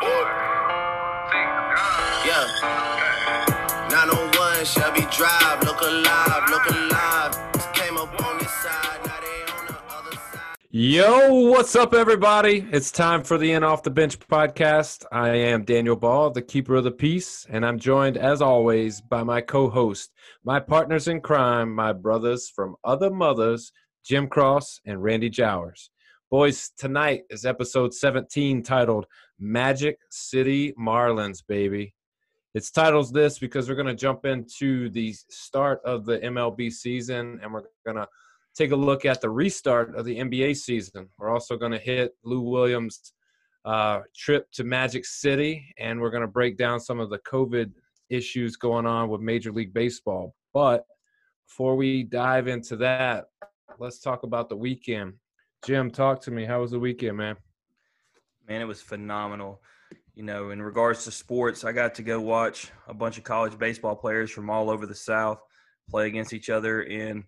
Boy. Yeah. 901 Shelby Drive. Look alive. Look alive. Yo, what's up, everybody? It's time for the In Off the Bench podcast. I am Daniel Ball, the keeper of the peace, and I'm joined, as always, by my co host, my partners in crime, my brothers from other mothers, Jim Cross and Randy Jowers. Boys, tonight is episode 17 titled Magic City Marlins, baby. It's titled this because we're going to jump into the start of the MLB season and we're going to take a look at the restart of the NBA season. We're also going to hit Lou Williams' uh, trip to Magic City, and we're going to break down some of the COVID issues going on with Major League Baseball. But before we dive into that, let's talk about the weekend. Jim, talk to me. How was the weekend, man? Man, it was phenomenal. You know, in regards to sports, I got to go watch a bunch of college baseball players from all over the South play against each other in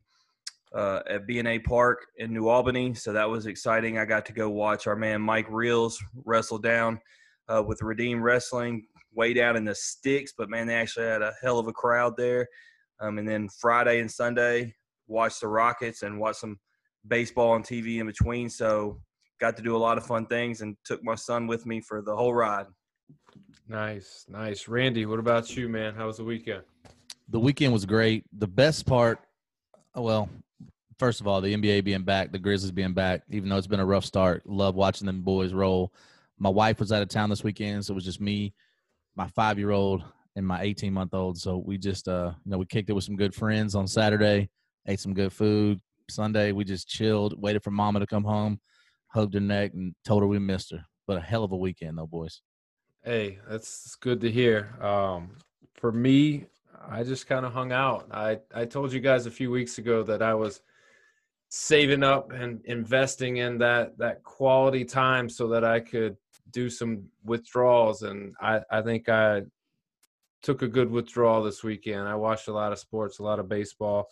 uh, at B&A Park in New Albany. So that was exciting. I got to go watch our man Mike Reels wrestle down uh, with Redeem Wrestling way down in the sticks. But man, they actually had a hell of a crowd there. Um, and then Friday and Sunday, watched the Rockets and watched some baseball on TV in between. So got to do a lot of fun things and took my son with me for the whole ride. Nice, nice. Randy, what about you, man? How was the weekend? the weekend was great. The best part, well, first of all, the NBA being back, the Grizzlies being back, even though it's been a rough start. Love watching them boys roll. My wife was out of town this weekend, so it was just me, my five year old, and my 18 month old. So we just, uh, you know, we kicked it with some good friends on Saturday, ate some good food. Sunday, we just chilled, waited for mama to come home, hugged her neck, and told her we missed her. But a hell of a weekend, though, boys. Hey, that's good to hear. Um, for me, I just kind of hung out. I, I told you guys a few weeks ago that I was saving up and investing in that that quality time so that I could do some withdrawals and I, I think I took a good withdrawal this weekend. I watched a lot of sports, a lot of baseball.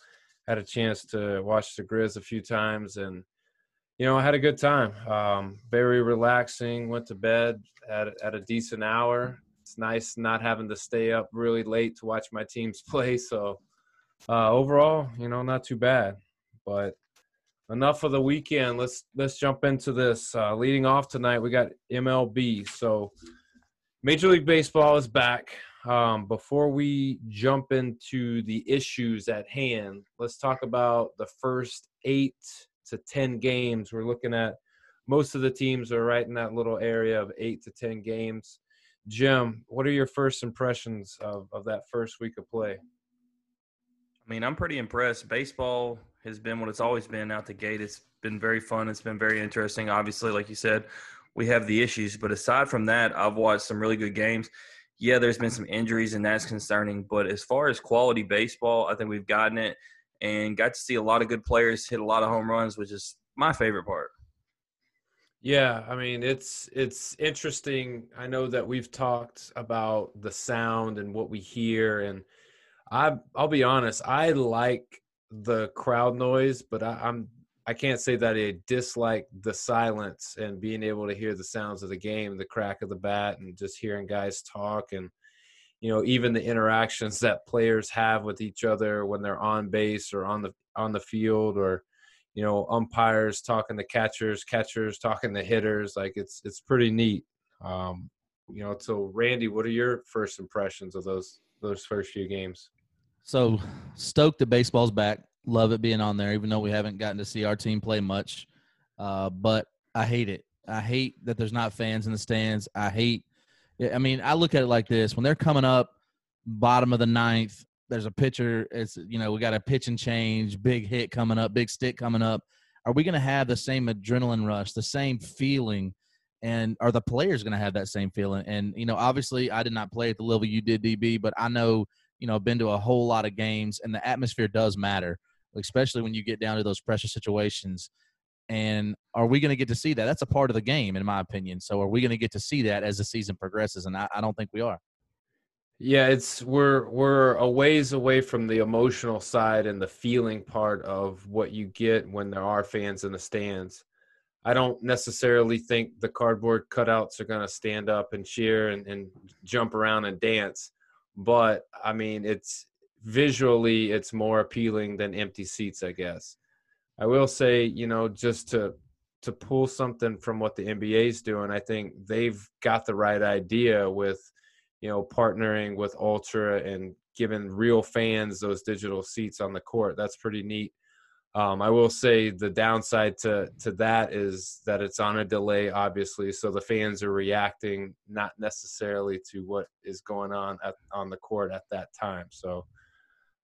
Had a chance to watch the Grizz a few times and you know, I had a good time. Um, very relaxing. Went to bed at at a decent hour. It's nice not having to stay up really late to watch my teams play. So uh, overall, you know, not too bad. But enough of the weekend. Let's let's jump into this. Uh, leading off tonight, we got MLB. So Major League Baseball is back. Um, before we jump into the issues at hand, let's talk about the first eight to 10 games. We're looking at most of the teams are right in that little area of eight to 10 games. Jim, what are your first impressions of, of that first week of play? I mean, I'm pretty impressed. Baseball has been what it's always been out the gate. It's been very fun. It's been very interesting. Obviously, like you said, we have the issues, but aside from that, I've watched some really good games. Yeah, there's been some injuries, and that's concerning. But as far as quality baseball, I think we've gotten it and got to see a lot of good players hit a lot of home runs, which is my favorite part. Yeah, I mean it's it's interesting. I know that we've talked about the sound and what we hear, and I I'll be honest, I like the crowd noise, but I, I'm I can't say that I dislike the silence and being able to hear the sounds of the game, the crack of the bat, and just hearing guys talk and you know even the interactions that players have with each other when they're on base or on the on the field or you know umpires talking to catchers catchers talking to hitters like it's it's pretty neat um you know so randy what are your first impressions of those those first few games So stoked that baseball's back. Love it being on there, even though we haven't gotten to see our team play much. Uh, but I hate it. I hate that there's not fans in the stands. I hate. I mean, I look at it like this: when they're coming up, bottom of the ninth, there's a pitcher. It's you know we got a pitch and change, big hit coming up, big stick coming up. Are we going to have the same adrenaline rush, the same feeling? And are the players going to have that same feeling? And you know, obviously, I did not play at the level you did, DB, but I know you know, been to a whole lot of games, and the atmosphere does matter, especially when you get down to those pressure situations. And are we going to get to see that? That's a part of the game, in my opinion. So, are we going to get to see that as the season progresses? And I, I don't think we are. Yeah, it's we're we're a ways away from the emotional side and the feeling part of what you get when there are fans in the stands. I don't necessarily think the cardboard cutouts are going to stand up and cheer and, and jump around and dance. But I mean, it's visually, it's more appealing than empty seats, I guess. I will say, you know, just to to pull something from what the NBA is doing, I think they've got the right idea with, you know, partnering with Ultra and giving real fans those digital seats on the court. That's pretty neat. Um, I will say the downside to to that is that it's on a delay, obviously, so the fans are reacting not necessarily to what is going on at, on the court at that time. So,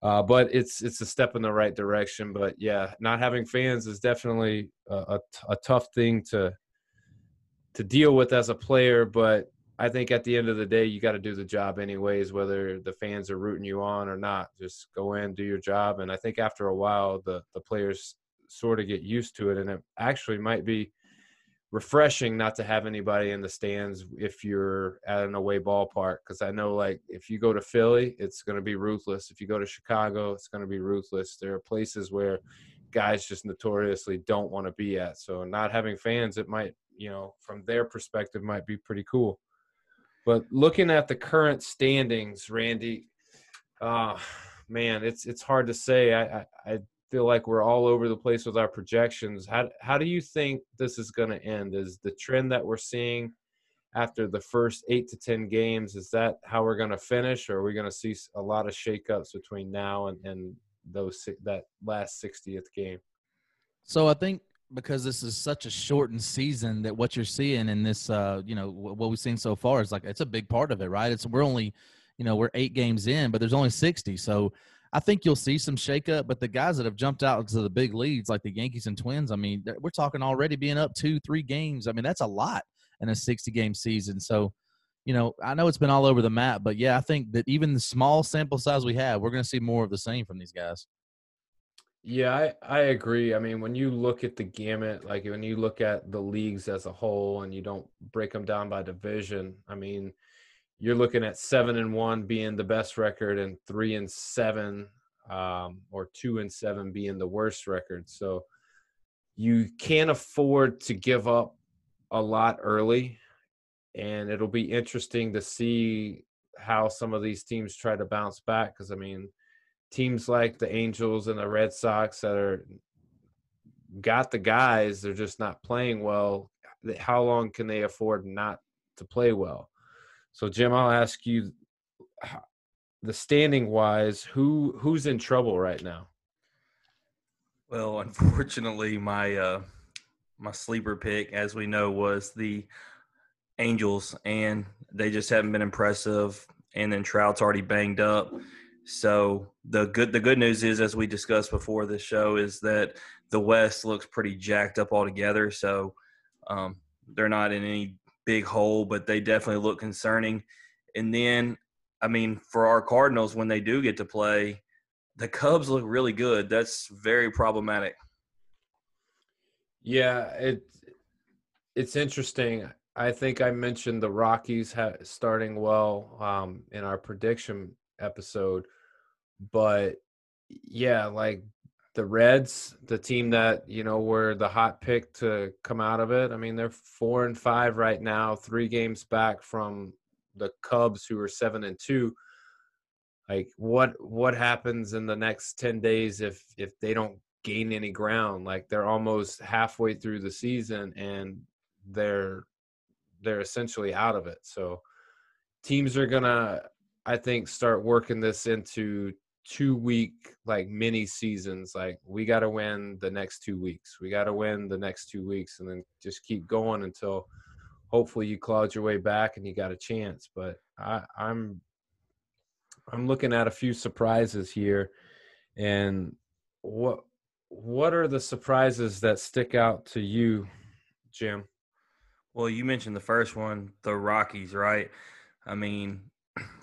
uh, but it's it's a step in the right direction. But yeah, not having fans is definitely a, a, a tough thing to to deal with as a player. But I think at the end of the day, you got to do the job anyways, whether the fans are rooting you on or not. Just go in, do your job, and I think after a while, the the players sort of get used to it, and it actually might be refreshing not to have anybody in the stands if you're at an away ballpark because i know like if you go to philly it's going to be ruthless. If you go to chicago it's going to be ruthless. There are places where guys just notoriously don't want to be at so not having fans it might you know from their perspective might be pretty cool. But looking at the current standings, Randy, uh, man, it's it's hard to say. I, I, I feel like we're all over the place with our projections. How how do you think this is going to end? Is the trend that we're seeing after the first eight to ten games is that how we're going to finish, or are we going to see a lot of shakeups between now and and those that last 60th game? So I think because this is such a shortened season that what you're seeing in this uh you know what we've seen so far is like it's a big part of it right it's we're only you know we're eight games in but there's only 60 so i think you'll see some shakeup but the guys that have jumped out to the big leads like the yankees and twins i mean we're talking already being up two three games. I mean that's a lot in a 60 game season. So you know i know it's been all over the map but yeah i think that even the small sample size we have we're going to see more of the same from these guys. Yeah, I, I agree. I mean, when you look at the gamut, like when you look at the leagues as a whole and you don't break them down by division, I mean, you're looking at seven and one being the best record and three and seven um, or two and seven being the worst record. So you can't afford to give up a lot early. And it'll be interesting to see how some of these teams try to bounce back. Because, I mean, teams like the Angels and the Red Sox that are got the guys, they're just not playing well. How long can they afford not to play well? So, Jim, I'll ask you, the standing wise, who who's in trouble right now? Well, unfortunately, my uh, my sleeper pick, as we know, was the Angels, and they just haven't been impressive. And then Trout's already banged up. So the good the good news is, as we discussed before this show, is that the West looks pretty jacked up altogether. So um, they're not in any big hole, but they definitely look concerning. And then, I mean, for our Cardinals, when they do get to play, the Cubs look really good. That's very problematic. Yeah, it it's interesting. I think I mentioned the Rockies ha- starting well um, in our prediction episode but yeah, like the Reds, the team that you know were the hot pick to come out of it. I mean, they're four and five right now, three games back from the Cubs, who are seven and two. Like, what what happens in the next ten days if if they don't gain any ground? Like, they're almost halfway through the season and they're they're essentially out of it. So, teams are gonna, I think, start working this into two week like mini seasons like we got to win the next two weeks we got to win the next two weeks and then just keep going until hopefully you clawed your way back and you got a chance but i i'm i'm looking at a few surprises here and what what are the surprises that stick out to you jim? Well you mentioned the first one the rockies right? I mean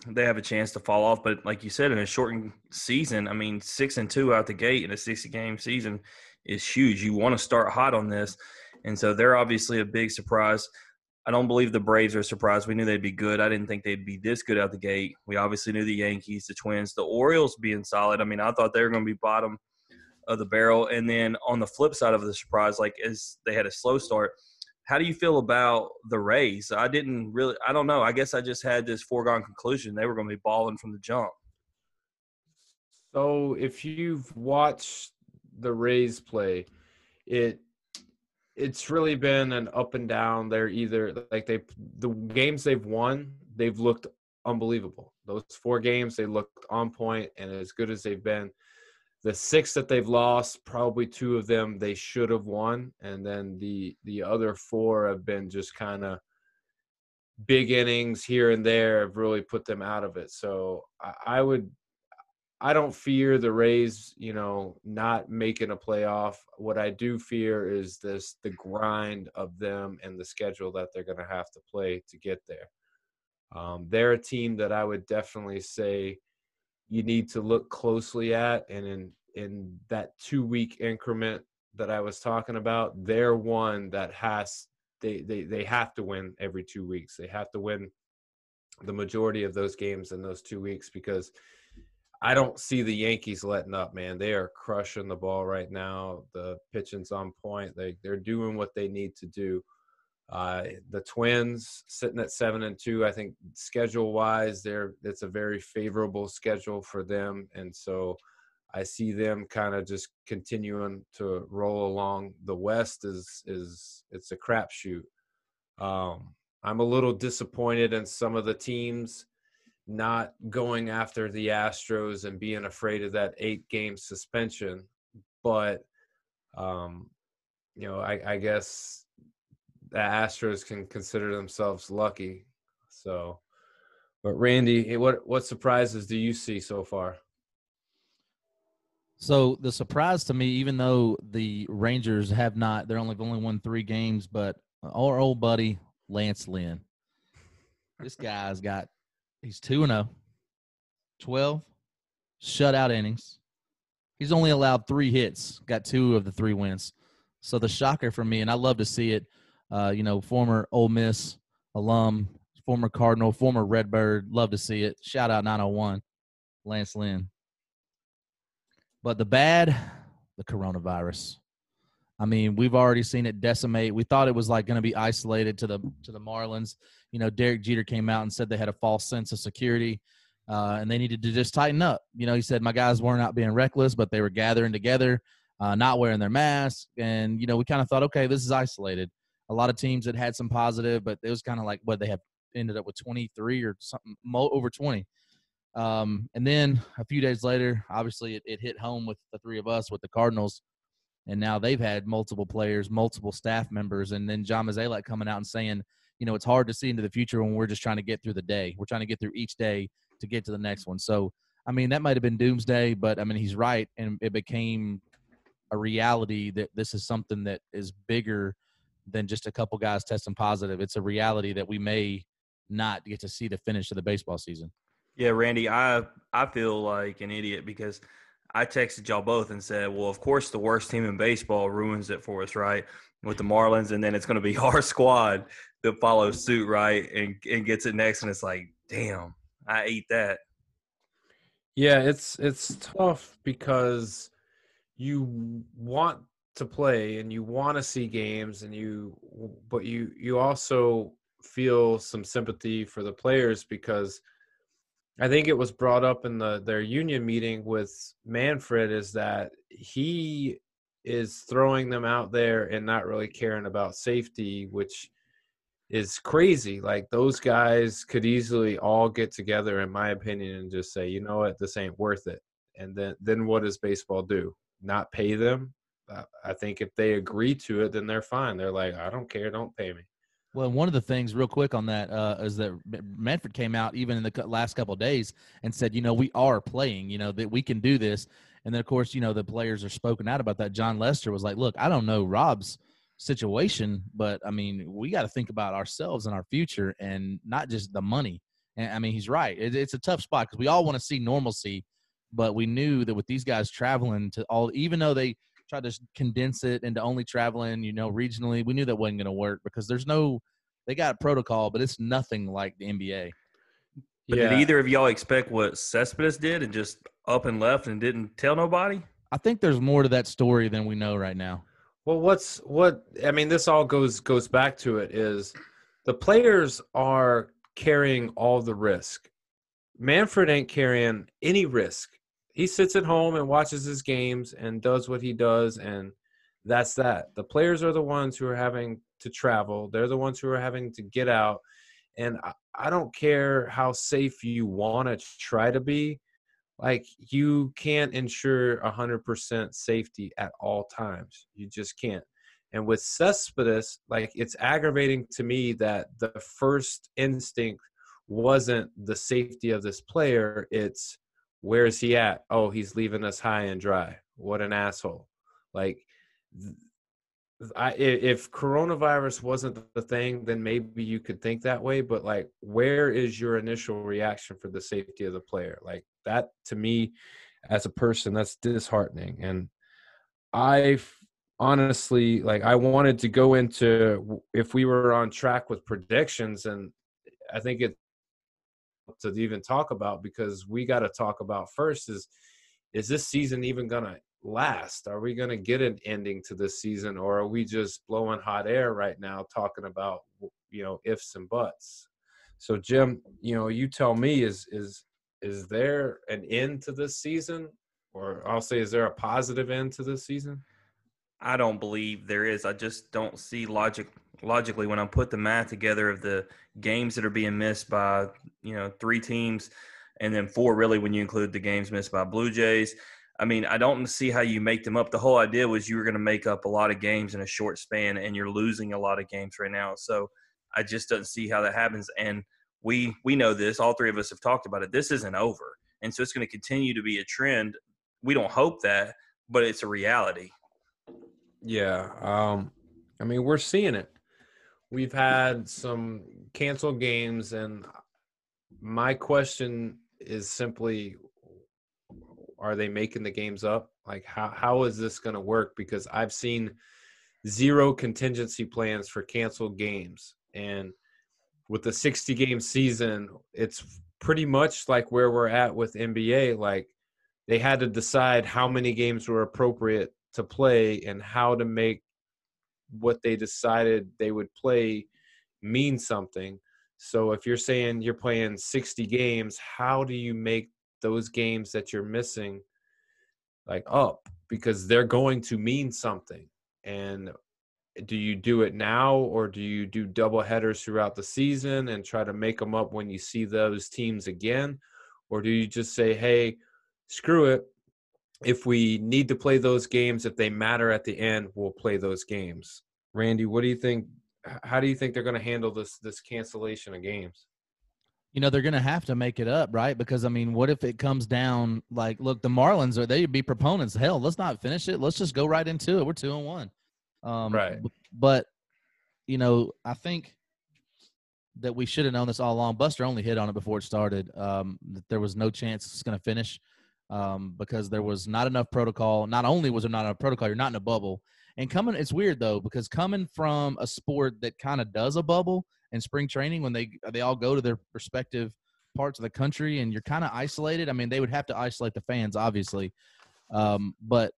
they have a chance to fall off. But like you said, in a shortened season, I mean, six and two out the gate in a 60 game season is huge. You want to start hot on this. And so they're obviously a big surprise. I don't believe the Braves are surprised. We knew they'd be good. I didn't think they'd be this good out the gate. We obviously knew the Yankees, the Twins, the Orioles being solid. I mean, I thought they were going to be bottom of the barrel. And then on the flip side of the surprise, like as they had a slow start, how do you feel about the Rays? I didn't really, I don't know. I guess I just had this foregone conclusion they were going to be balling from the jump. So if you've watched the Rays play, it it's really been an up and down. They're either like they the games they've won, they've looked unbelievable. Those four games they looked on point and as good as they've been. The six that they've lost, probably two of them they should have won, and then the the other four have been just kind of big innings here and there have really put them out of it. So I, I would I don't fear the Rays, you know, not making a playoff. What I do fear is this the grind of them and the schedule that they're going to have to play to get there. Um, they're a team that I would definitely say you need to look closely at, and in in that two week increment that I was talking about, they're one that has they they they have to win every two weeks. They have to win the majority of those games in those two weeks because I don't see the Yankees letting up, man. They are crushing the ball right now. The pitching's on point. They they're doing what they need to do. Uh, the Twins sitting at seven and two. I think schedule wise, they're it's a very favorable schedule for them, and so I see them kind of just continuing to roll along. The West is is it's a crapshoot. Um, I'm a little disappointed in some of the teams not going after the Astros and being afraid of that eight game suspension. But, um, you know, I, I guess the Astros can consider themselves lucky. So, but Randy, eh, what what surprises do you see so far? So the surprise to me, even though the Rangers have not, they're only only won three games, but our old buddy Lance Lynn, this guy's got He's 2 0, 12 shutout innings. He's only allowed three hits, got two of the three wins. So the shocker for me, and I love to see it, uh, you know, former Ole Miss alum, former Cardinal, former Redbird, love to see it. Shout out 901, Lance Lynn. But the bad, the coronavirus. I mean, we've already seen it decimate. We thought it was like going to be isolated to the to the Marlins you know, Derek Jeter came out and said they had a false sense of security uh, and they needed to just tighten up. You know, he said my guys were not out being reckless, but they were gathering together, uh, not wearing their masks. And, you know, we kind of thought, okay, this is isolated. A lot of teams that had some positive, but it was kind of like what they have ended up with 23 or something over 20. Um, and then a few days later, obviously it, it hit home with the three of us with the Cardinals. And now they've had multiple players, multiple staff members, and then John Mozeliak coming out and saying – you know, it's hard to see into the future when we're just trying to get through the day. We're trying to get through each day to get to the next one. So, I mean, that might have been doomsday, but I mean, he's right. And it became a reality that this is something that is bigger than just a couple guys testing positive. It's a reality that we may not get to see the finish of the baseball season. Yeah, Randy, I I feel like an idiot because I texted y'all both and said, "Well, of course, the worst team in baseball ruins it for us, right? With the Marlins, and then it's going to be our squad that follows suit, right, and and gets it next, and it's like, damn, I ate that. Yeah, it's it's tough because you want to play and you want to see games and you but you you also feel some sympathy for the players because I think it was brought up in the their union meeting with Manfred is that he is throwing them out there and not really caring about safety, which is crazy. Like those guys could easily all get together, in my opinion, and just say, you know what, this ain't worth it. And then then what does baseball do? Not pay them? I think if they agree to it, then they're fine. They're like, I don't care, don't pay me. Well, one of the things, real quick on that, uh, is that Manfred came out even in the last couple days and said, you know, we are playing, you know, that we can do this. And then, of course, you know, the players are spoken out about that. Jon Lester was like, look, I don't know Rob's – situation, but I mean, we got to think about ourselves and our future and not just the money. And I mean, he's right. It, it's a tough spot because we all want to see normalcy, but we knew that with these guys traveling to all, even though they tried to condense it into only traveling, you know, regionally, we knew that wasn't going to work because there's no, they got a protocol, but it's nothing like the NBA. But yeah. did either of y'all expect what Cespedes did and just up and left and didn't tell nobody? I think there's more to that story than we know right now. Well, what's what? I mean, this all goes goes back to it. Is the players are carrying all the risk. Manfred ain't carrying any risk. He sits at home and watches his games and does what he does, and that's that. The players are the ones who are having to travel. They're the ones who are having to get out. And I, I don't care how safe you want to try to be like you can't ensure 100% safety at all times you just can't and with cespedes like it's aggravating to me that the first instinct wasn't the safety of this player it's where is he at oh he's leaving us high and dry what an asshole like I, if coronavirus wasn't the thing, then maybe you could think that way. But like, where is your initial reaction for the safety of the player? Like that to me, as a person, that's disheartening. And I honestly, like, I wanted to go into if we were on track with predictions, and I think it to even talk about because we got to talk about first is is this season even gonna last? Are we going to get an ending to this season, or are we just blowing hot air right now, talking about you know ifs and buts? So, Jim, you know, you tell me is is is there an end to this season, or I'll say, is there a positive end to this season? I don't believe there is. I just don't see logic logically when I put the math together of the games that are being missed by you know three teams, and then four really when you include the games missed by Blue Jays. I mean, I don't see how you make them up. The whole idea was you were going to make up a lot of games in a short span, and you're losing a lot of games right now. So I just don't see how that happens. And we we know this. All three of us have talked about it. This isn't over, and so it's going to continue to be a trend. We don't hope that, but it's a reality. Yeah, um, I mean, we're seeing it. We've had some canceled games, and my question is simply are they making the games up? Like how how is this going to work? Because I've seen zero contingency plans for canceled games, and with the 60 game season, it's pretty much like where we're at with NBA. Like they had to decide how many games were appropriate to play and how to make what they decided they would play mean something. So if you're saying you're playing 60 games, how do you make those games that you're missing like up? Because they're going to mean something. And do you do it now or do you do double headers throughout the season and try to make them up when you see those teams again? Or do you just say hey screw it if we need to play those games if they matter at the end we'll play those games randy what do you think how do you think they're going to handle this this cancellation of games you know they're going to have to make it up, right? Because I mean, what if it comes down like, look, the Marlins are they'd be proponents. Hell, let's not finish it. Let's just go right into it. We're two and one. Um, right. But you know, I think that we should have known this all along. Buster Olney hit on it before it started. Um, that there was no chance it's going to finish um, because there was not enough protocol. Not only was there not enough protocol, you're not in a bubble. And coming, it's weird though because coming from a sport that kind of does a bubble in spring training when they they all go to their respective parts of the country and you're kind of isolated. I mean, they would have to isolate the fans, obviously, um, but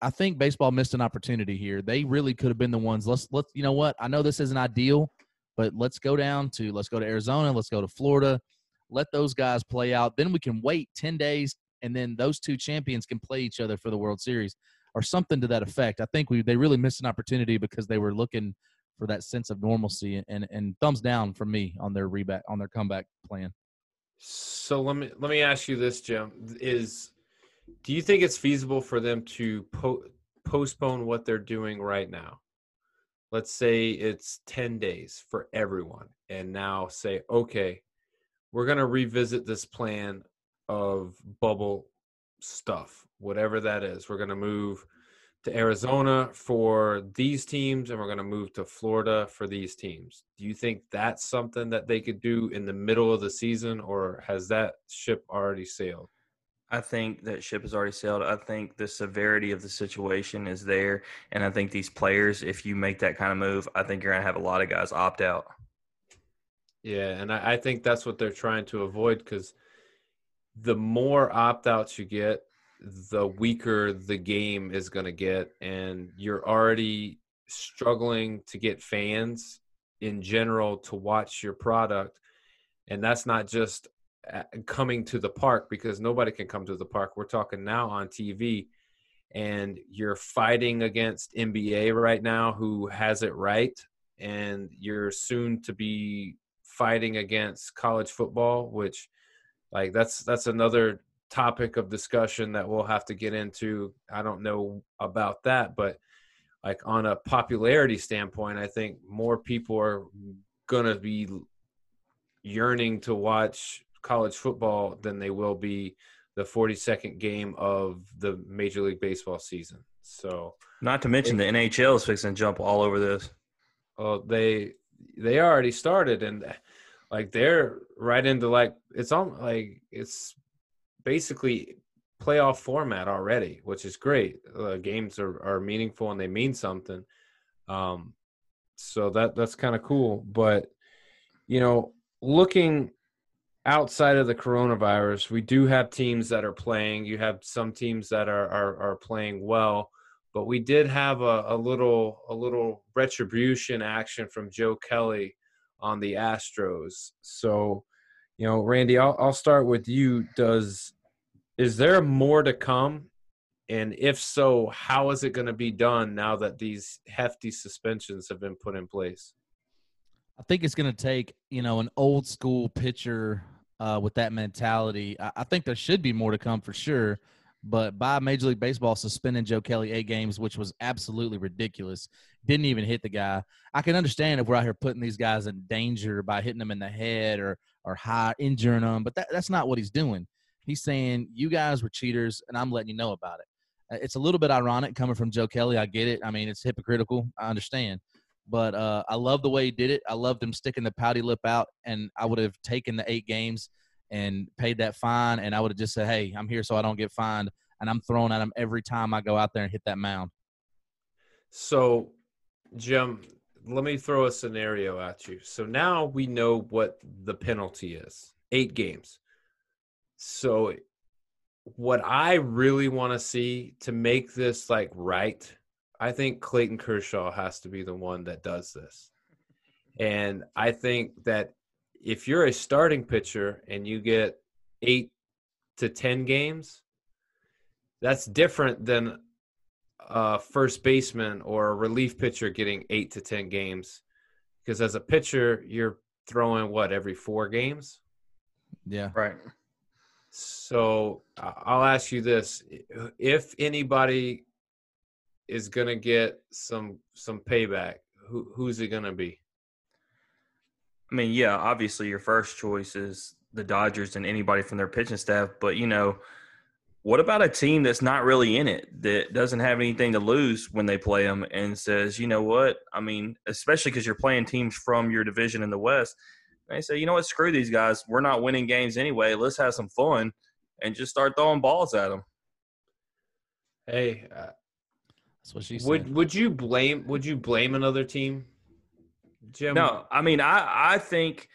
I think baseball missed an opportunity here. They really could have been the ones. Let's let's you know what? I know this isn't ideal, but let's go down to let's go to Arizona, let's go to Florida, let those guys play out. Then we can wait ten days, and then those two champions can play each other for the World Series or something to that effect. I think we they really missed an opportunity because they were looking for that sense of normalcy and and thumbs down from me on their reback on their comeback plan. So let me let me ask you this, Jim: Is do you think it's feasible for them to po- postpone what they're doing right now? Let's say it's ten days for everyone, and now say, okay, we're going to revisit this plan of bubble stuff, whatever that is. We're going to move to Arizona for these teams and we're going to move to Florida for these teams. Do you think that's something that they could do in the middle of the season or has that ship already sailed? I think that ship has already sailed. I think the severity of the situation is there. And I think these players, if you make that kind of move, I think you're going to have a lot of guys opt out. Yeah. And I, I think that's what they're trying to avoid because the more opt outs you get, the weaker the game is going to get and you're already struggling to get fans in general to watch your product. And that's not just uh, coming to the park because nobody can come to the park. We're talking now on TV and you're fighting against NBA right now who has it right and you're soon to be fighting against college football which like that's that's another topic of discussion that we'll have to get into. I don't know about that, but like on a popularity standpoint, I think more people are going to be yearning to watch college football than they will be the 42nd game of the Major League Baseball season. So, not to mention it, the NHL is fixing to jump all over this. Oh, they they already started and like they're right into like it's all like it's basically playoff format already, which is great. Uh, games are, are meaningful and they mean something. Um, so that that's kind of cool. But you know, looking outside of the coronavirus, we do have teams that are playing. You have some teams that are are, are playing well, but we did have a, a little a little retribution action from Joe Kelly on the Astros. So, you know, Randy, I'll, I'll start with you. Does is there more to come? And if so, how is it going to be done now that these hefty suspensions have been put in place? I think it's going to take, you know, an old school pitcher uh, with that mentality. I, I think there should be more to come for sure. But by Major League Baseball suspending Joe Kelly eight games, which was absolutely ridiculous, didn't even hit the guy. I can understand if we're out here putting these guys in danger by hitting them in the head or or high injuring them, but that, that's not what he's doing. He's saying you guys were cheaters, and I'm letting you know about it. Uh, it's a little bit ironic coming from Joe Kelly. I get it. I mean, it's hypocritical. I understand, but uh, I love the way he did it. I loved him sticking the pouty lip out, and I would have taken the eight games and paid that fine, and I would have just said, "Hey, I'm here so I don't get fined," and I'm throwing at him every time I go out there and hit that mound. So, Jim, let me throw a scenario at you. So now we know what the penalty is: eight games. So what I really want to see to make this like right, I think Clayton Kershaw has to be the one that does this. And I think that if you're a starting pitcher and you get 8 to 10 games, that's different than a first baseman or a relief pitcher getting 8 to 10 games because as a pitcher you're throwing what every 4 games? Yeah. Right. So I'll ask you this: If anybody is going to get some some payback, who who's it going to be? I mean, yeah, obviously your first choice is the Dodgers and anybody from their pitching staff, but you know, what about a team that's not really in it that doesn't have anything to lose when they play them and says, you know what? I mean, especially because you're playing teams from your division in the West they say, you know what, screw these guys. We're not winning games anyway. Let's have some fun and just start throwing balls at them. Hey, uh, that's what she said. Would Would you blame Would you blame another team, Jim? No, I mean, I I think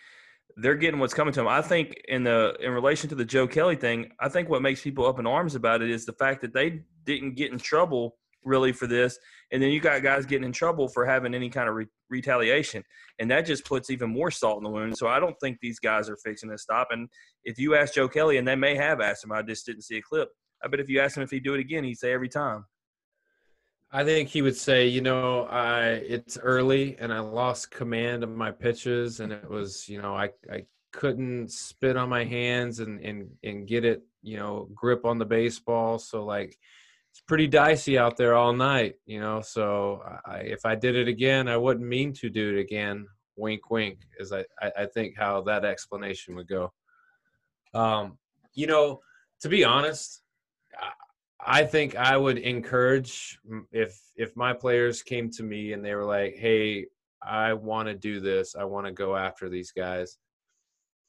they're getting what's coming to them. I think in the in relation to the Joe Kelly thing, I think what makes people up in arms about it is the fact that they didn't get in trouble really for this. And then you got guys getting in trouble for having any kind of re- retaliation. And that just puts even more salt in the wound. So I don't think these guys are fixing to stop. And if you ask Joe Kelly, and they may have asked him, I just didn't see a clip. I bet if you ask him if he'd do it again, he'd say every time. I think he would say, you know, I it's early and I lost command of my pitches and it was, you know, I I couldn't spit on my hands and and and get it, you know, grip on the baseball. So like it's pretty dicey out there all night, you know. So I, if I did it again, I wouldn't mean to do it again. Wink, wink, is I, I, think how that explanation would go. Um, you know, to be honest, I think I would encourage if if my players came to me and they were like, "Hey, I want to do this. I want to go after these guys."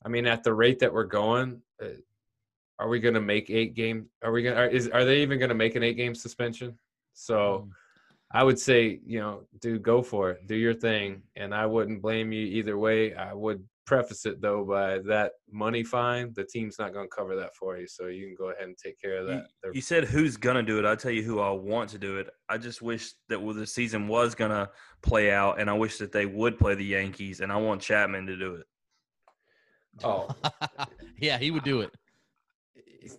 I mean, at the rate that we're going, uh, are we going to make eight game? Are we going? to Is are they even going to make an eight game suspension? So, mm. I would say, you know, dude, go for it, do your thing, and I wouldn't blame you either way. I would preface it though by that money fine. The team's not going to cover that for you, so you can go ahead and take care of that. They're- you said who's gonna do it. I'll tell you who I want to do it. I just wish that well, the season was gonna play out, and I wish that they would play the Yankees, and I want Chapman to do it. oh, yeah, he would do it.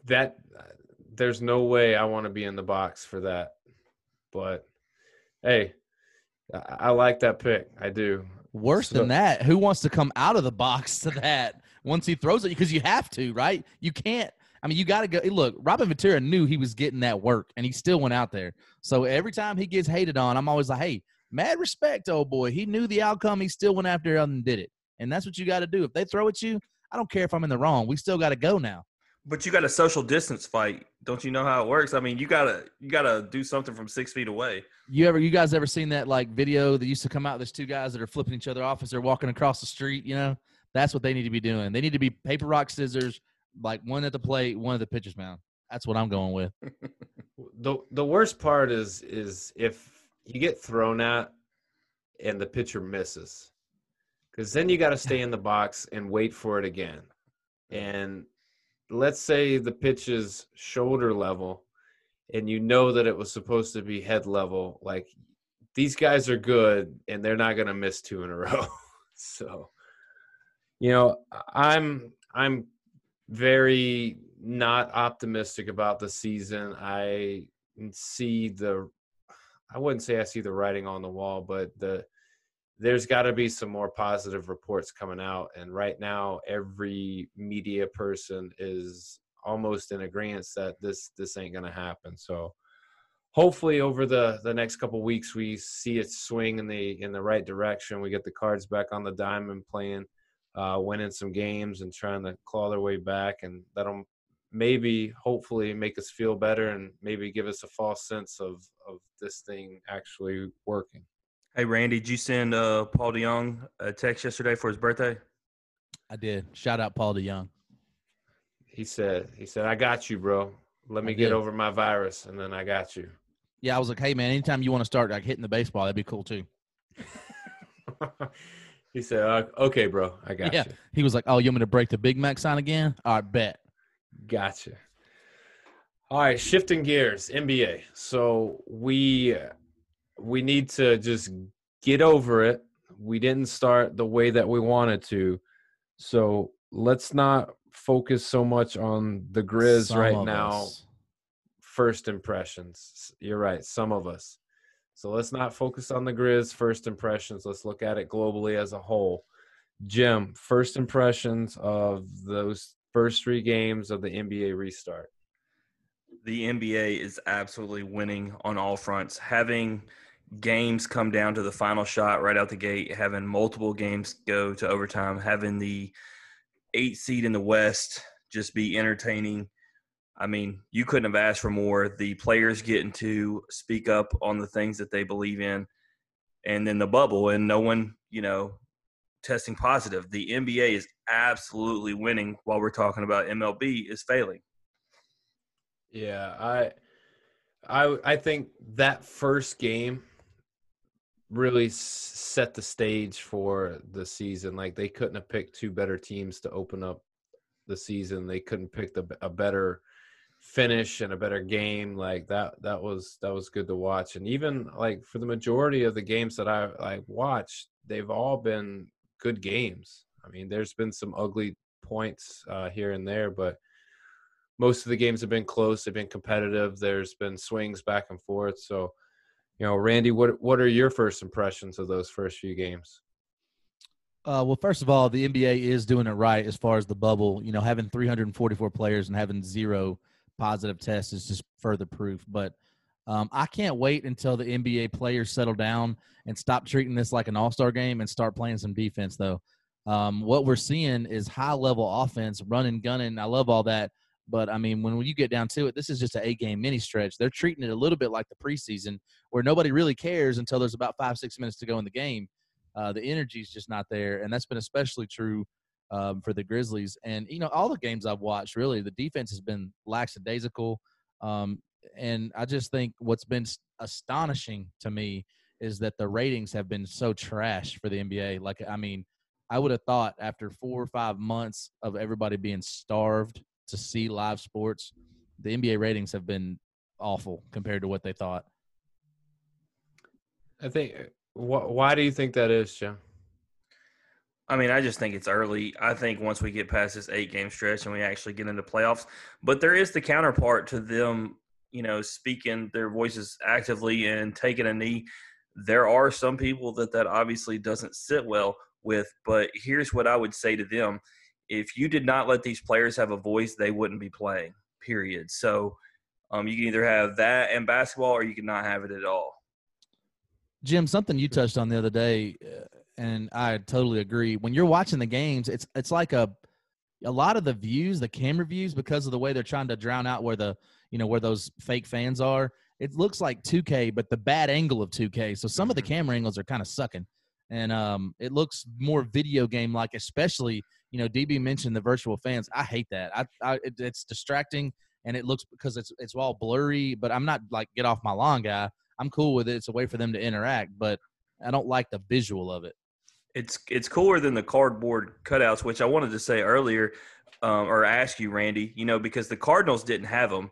that there's no way I want to be in the box for that. But hey, I, I like that pick. I do. Worse So- than that, who wants to come out of the box to that once he throws it? Because you have to, right? You can't. I mean, you got to go. Look, Robin Ventura knew he was getting that work, and he still went out there. So every time he gets hated on, I'm always like, "Hey, mad respect, old boy. He knew the outcome. He still went after it and did it. And that's what you got to do. If they throw at you, I don't care if I'm in the wrong. We still got to go now. But you got a social distance fight. Don't you know how it works? I mean, you gotta you gotta do something from six feet away. You ever, you guys ever seen that like video that used to come out? There's two guys that are flipping each other off as they're walking across the street. You know, that's what they need to be doing. They need to be paper, rock, scissors, like one at the plate, one at the pitcher's mound. That's what I'm going with. the The worst part is is if you get thrown at and the pitcher misses, because then you got to stay in the box and wait for it again. And let's say the pitch is shoulder level, and you know that it was supposed to be head level. Like these guys are good, and they're not going to miss two in a row. so, you know, I'm I'm very not optimistic about the season. I see the I wouldn't say I see the writing on the wall, but the there's got to be some more positive reports coming out and right now every media person is almost in agreement that this this ain't going to happen. So hopefully over the the next couple weeks we see it swing in the in the right direction. We get the cards back on the diamond playing uh, winning some games and trying to claw their way back, and that'll maybe, hopefully, make us feel better and maybe give us a false sense of of this thing actually working. Hey Randy, did you send uh, Paul DeJong a text yesterday for his birthday? I did. Shout out Paul DeJong. He said, "He said I got you, bro. Let me I get did. over my virus, and then I got you." Yeah, I was like, hey man, anytime you want to start like hitting the baseball, that'd be cool too. he said, uh, "Okay, bro, I got Yeah. you, He was like, oh, you want me to break the Big Mac sign again? All right, bet. gotcha." All right, shifting gears, NBA. So we we need to just get over it. We didn't start the way that we wanted to, so let's not focus so much on the Grizz Some right now. us. First impressions. You're right, some of us. So let's not focus on the Grizz first impressions. Let's look at it globally as a whole. Jim, first impressions of those first three games of the NBA restart. the NBA is absolutely winning on all fronts. Having games come down to the final shot right out the gate, having multiple games go to overtime, having the eight seed in the West just be entertaining. I mean, you couldn't have asked for more. The players getting to speak up on the things that they believe in, and then the bubble, and no one, you know, testing positive. The NBA is absolutely winning while we're talking about MLB is failing. Yeah, I I I think that first game really set the stage for the season. Like they couldn't have picked two better teams to open up the season. They couldn't pick the, a better finish and a better game. Like that that was that was good to watch. And even like for the majority of the games that I I watched, they've all been good games. I mean, there's been some ugly points uh, here and there, but most of the games have been close. They've been competitive. There's been swings back and forth. So, you know, Randy, what what are your first impressions of those first few games? Uh, well, first of all, the NBA is doing it right as far as the bubble. You know, having 344 players and having zero positive tests is just further proof. But um, I can't wait until the NBA players settle down and stop treating this like an all star game and start playing some defense, though. Um, what we're seeing is high level offense, running, gunning. I love all that. But I mean, when you get down to it, this is just an eight game mini stretch. They're treating it a little bit like the preseason where nobody really cares until there's about five, six minutes to go in the game uh, the energy is just not there, and that's been especially true um, for the Grizzlies. And you know, all the games I've watched, really, the defense has been lackadaisical. Um, and I just think what's been astonishing to me is that the ratings have been so trash for the NBA. Like, I mean, I would have thought after four or five months of everybody being starved to see live sports, the NBA ratings have been awful compared to what they thought. I think. Wh- why do you think that is, Jim? I mean, I just think it's early. I think once we get past this eight game stretch and we actually get into playoffs, but there is the counterpart to them, you know, speaking their voices actively and taking a knee. There are some people that that obviously doesn't sit well with, but here's what I would say to them. If you did not let these players have a voice, they wouldn't be playing, period. So um, you can either have that and basketball or you can not have it at all. Jim, something you touched on the other day, uh, and I totally agree. When you're watching the games, it's it's like a a lot of the views, the camera views, because of the way they're trying to drown out where the you know where those fake fans are. It looks like 2K, but the bad angle of 2K. So some of the Mhm. camera angles are kind of sucking, and um, it looks more video game like. Especially, you know, DB mentioned the virtual fans. I hate that. I, I it, it's distracting, and it looks because it's it's all blurry. But I'm not like get off my lawn guy. I'm cool with it. It's a way for them to interact, but I don't like the visual of it. It's it's cooler than the cardboard cutouts, which I wanted to say earlier, um, or ask you, Randy. You know, because the Cardinals didn't have them.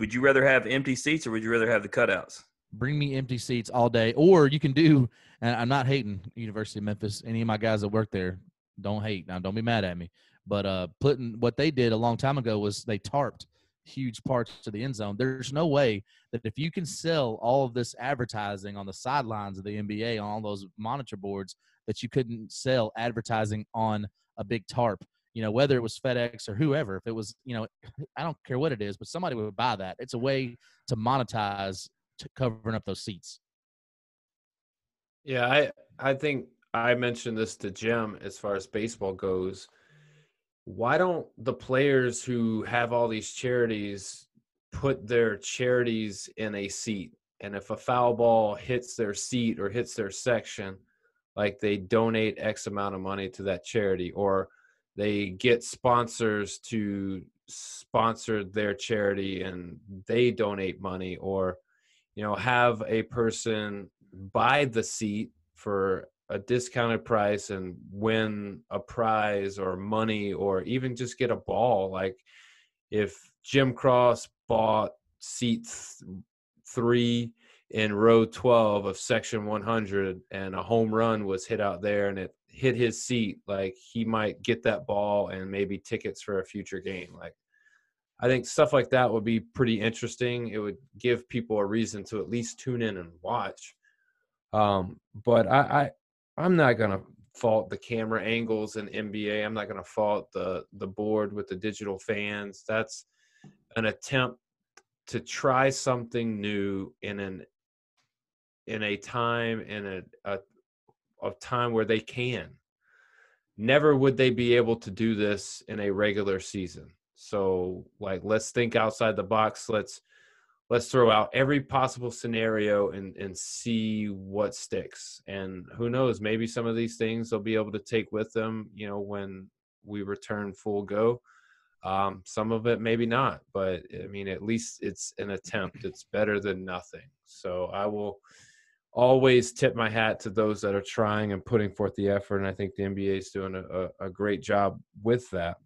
Would you rather have empty seats or would you rather have the cutouts? Bring me empty seats all day, or you can do. And I'm not hating University of Memphis. Any of my guys that work there, don't hate. Now, don't be mad at me. But uh, putting what they did a long time ago was they tarped huge parts of the end zone. There's no way that if you can sell all of this advertising on the sidelines of the NBA on all those monitor boards, that you couldn't sell advertising on a big tarp. You know, whether it was FedEx or whoever, if it was, you know, I don't care what it is, but somebody would buy that. It's a way to monetize to covering up those seats. Yeah, I I think I mentioned this to Jim as far as baseball goes. Why don't the players who have all these charities put their charities in a seat? And if a foul ball hits their seat or hits their section, like they donate X amount of money to that charity, or they get sponsors to sponsor their charity and they donate money, or you know, have a person buy the seat for a discounted price and win a prize or money or even just get a ball. Like if jim cross bought seat th- three in row 12 of section 100 and a home run was hit out there and it hit his seat like he might get that ball and maybe tickets for a future game. Like i think stuff like that would be pretty interesting. It would give people a reason to at least tune in and watch. Um, but I, I I'm not gonna fault the camera angles in NBA. I'm not gonna fault the the board with the digital fans. That's an attempt to try something new in an in a time in a, a of time where they can. Never would they be able to do this in a regular season. So like let's think outside the box. Let's let's throw out every possible scenario and and see what sticks. And who knows maybe some of these things they'll be able to take with them you know when we return full go. Um, some of it maybe not but i mean at least it's an attempt. It's better than nothing. So i will always tip my hat to those that are trying and putting forth the effort and i think the nba is doing a, a, a great job with that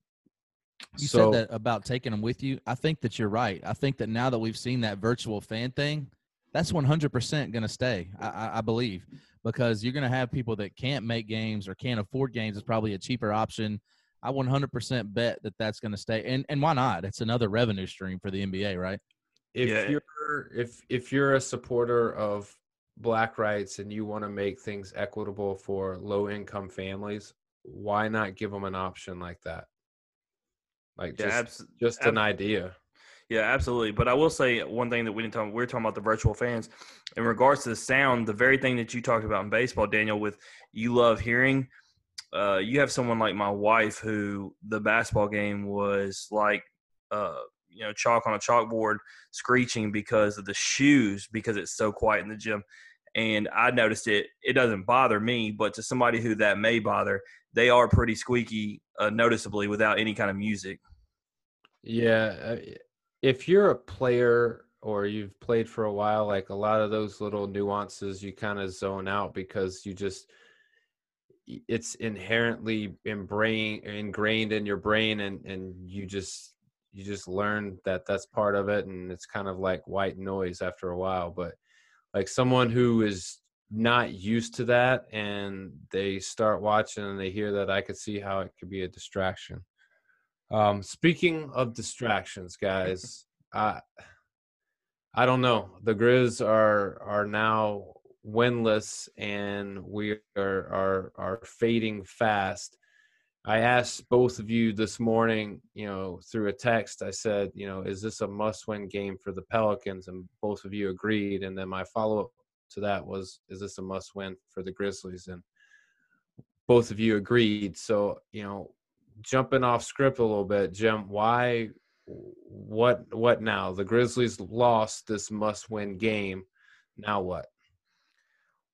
You so said that about taking them with you. I think that you're right. I think that now that we've seen that virtual fan thing, that's 100% going to stay. I, I, I believe because you're going to have people that can't make games or can't afford games. It's probably a cheaper option. I 100% bet that that's going to stay. And and why not? It's another revenue stream for the NBA, right? if Yeah. you're if if you're a supporter of black rights and you want to make things equitable for low income families why not give them an option like that like Yeah, just abs- just an idea Yeah, absolutely. But I will say one thing that we didn't talk. We are talking about the virtual fans. In regards to the sound, the very thing that you talked about in baseball, Daniel, with you love hearing. Uh, you have someone like my wife who the basketball game was like, uh, you know, chalk on a chalkboard, screeching because of the shoes because it's so quiet in the gym. And I noticed it. It doesn't bother me, but to somebody who that may bother, they are pretty squeaky, uh, noticeably without any kind of music. yeah uh, if you're a player or you've played for a while like a lot of those little nuances you kind of zone out because you just it's inherently ingrained ingrained in your brain and and you just you just learn that that's part of it and it's kind of like white noise after a while but like someone who is not used to that and they start watching and they hear that i could see how it could be a distraction. Um speaking of distractions guys i i don't know. The grizz are are now winless and we are are are fading fast I asked both of you this morning, you know, through a text. I said, you know, is this a must-win game for the Pelicans? And both of you agreed. And then my follow-up to that was, is this a must-win for the Grizzlies? And both of you agreed. So, you know, jumping off script a little bit, Jim, why, what, what now? The Grizzlies lost this must-win game. Now what?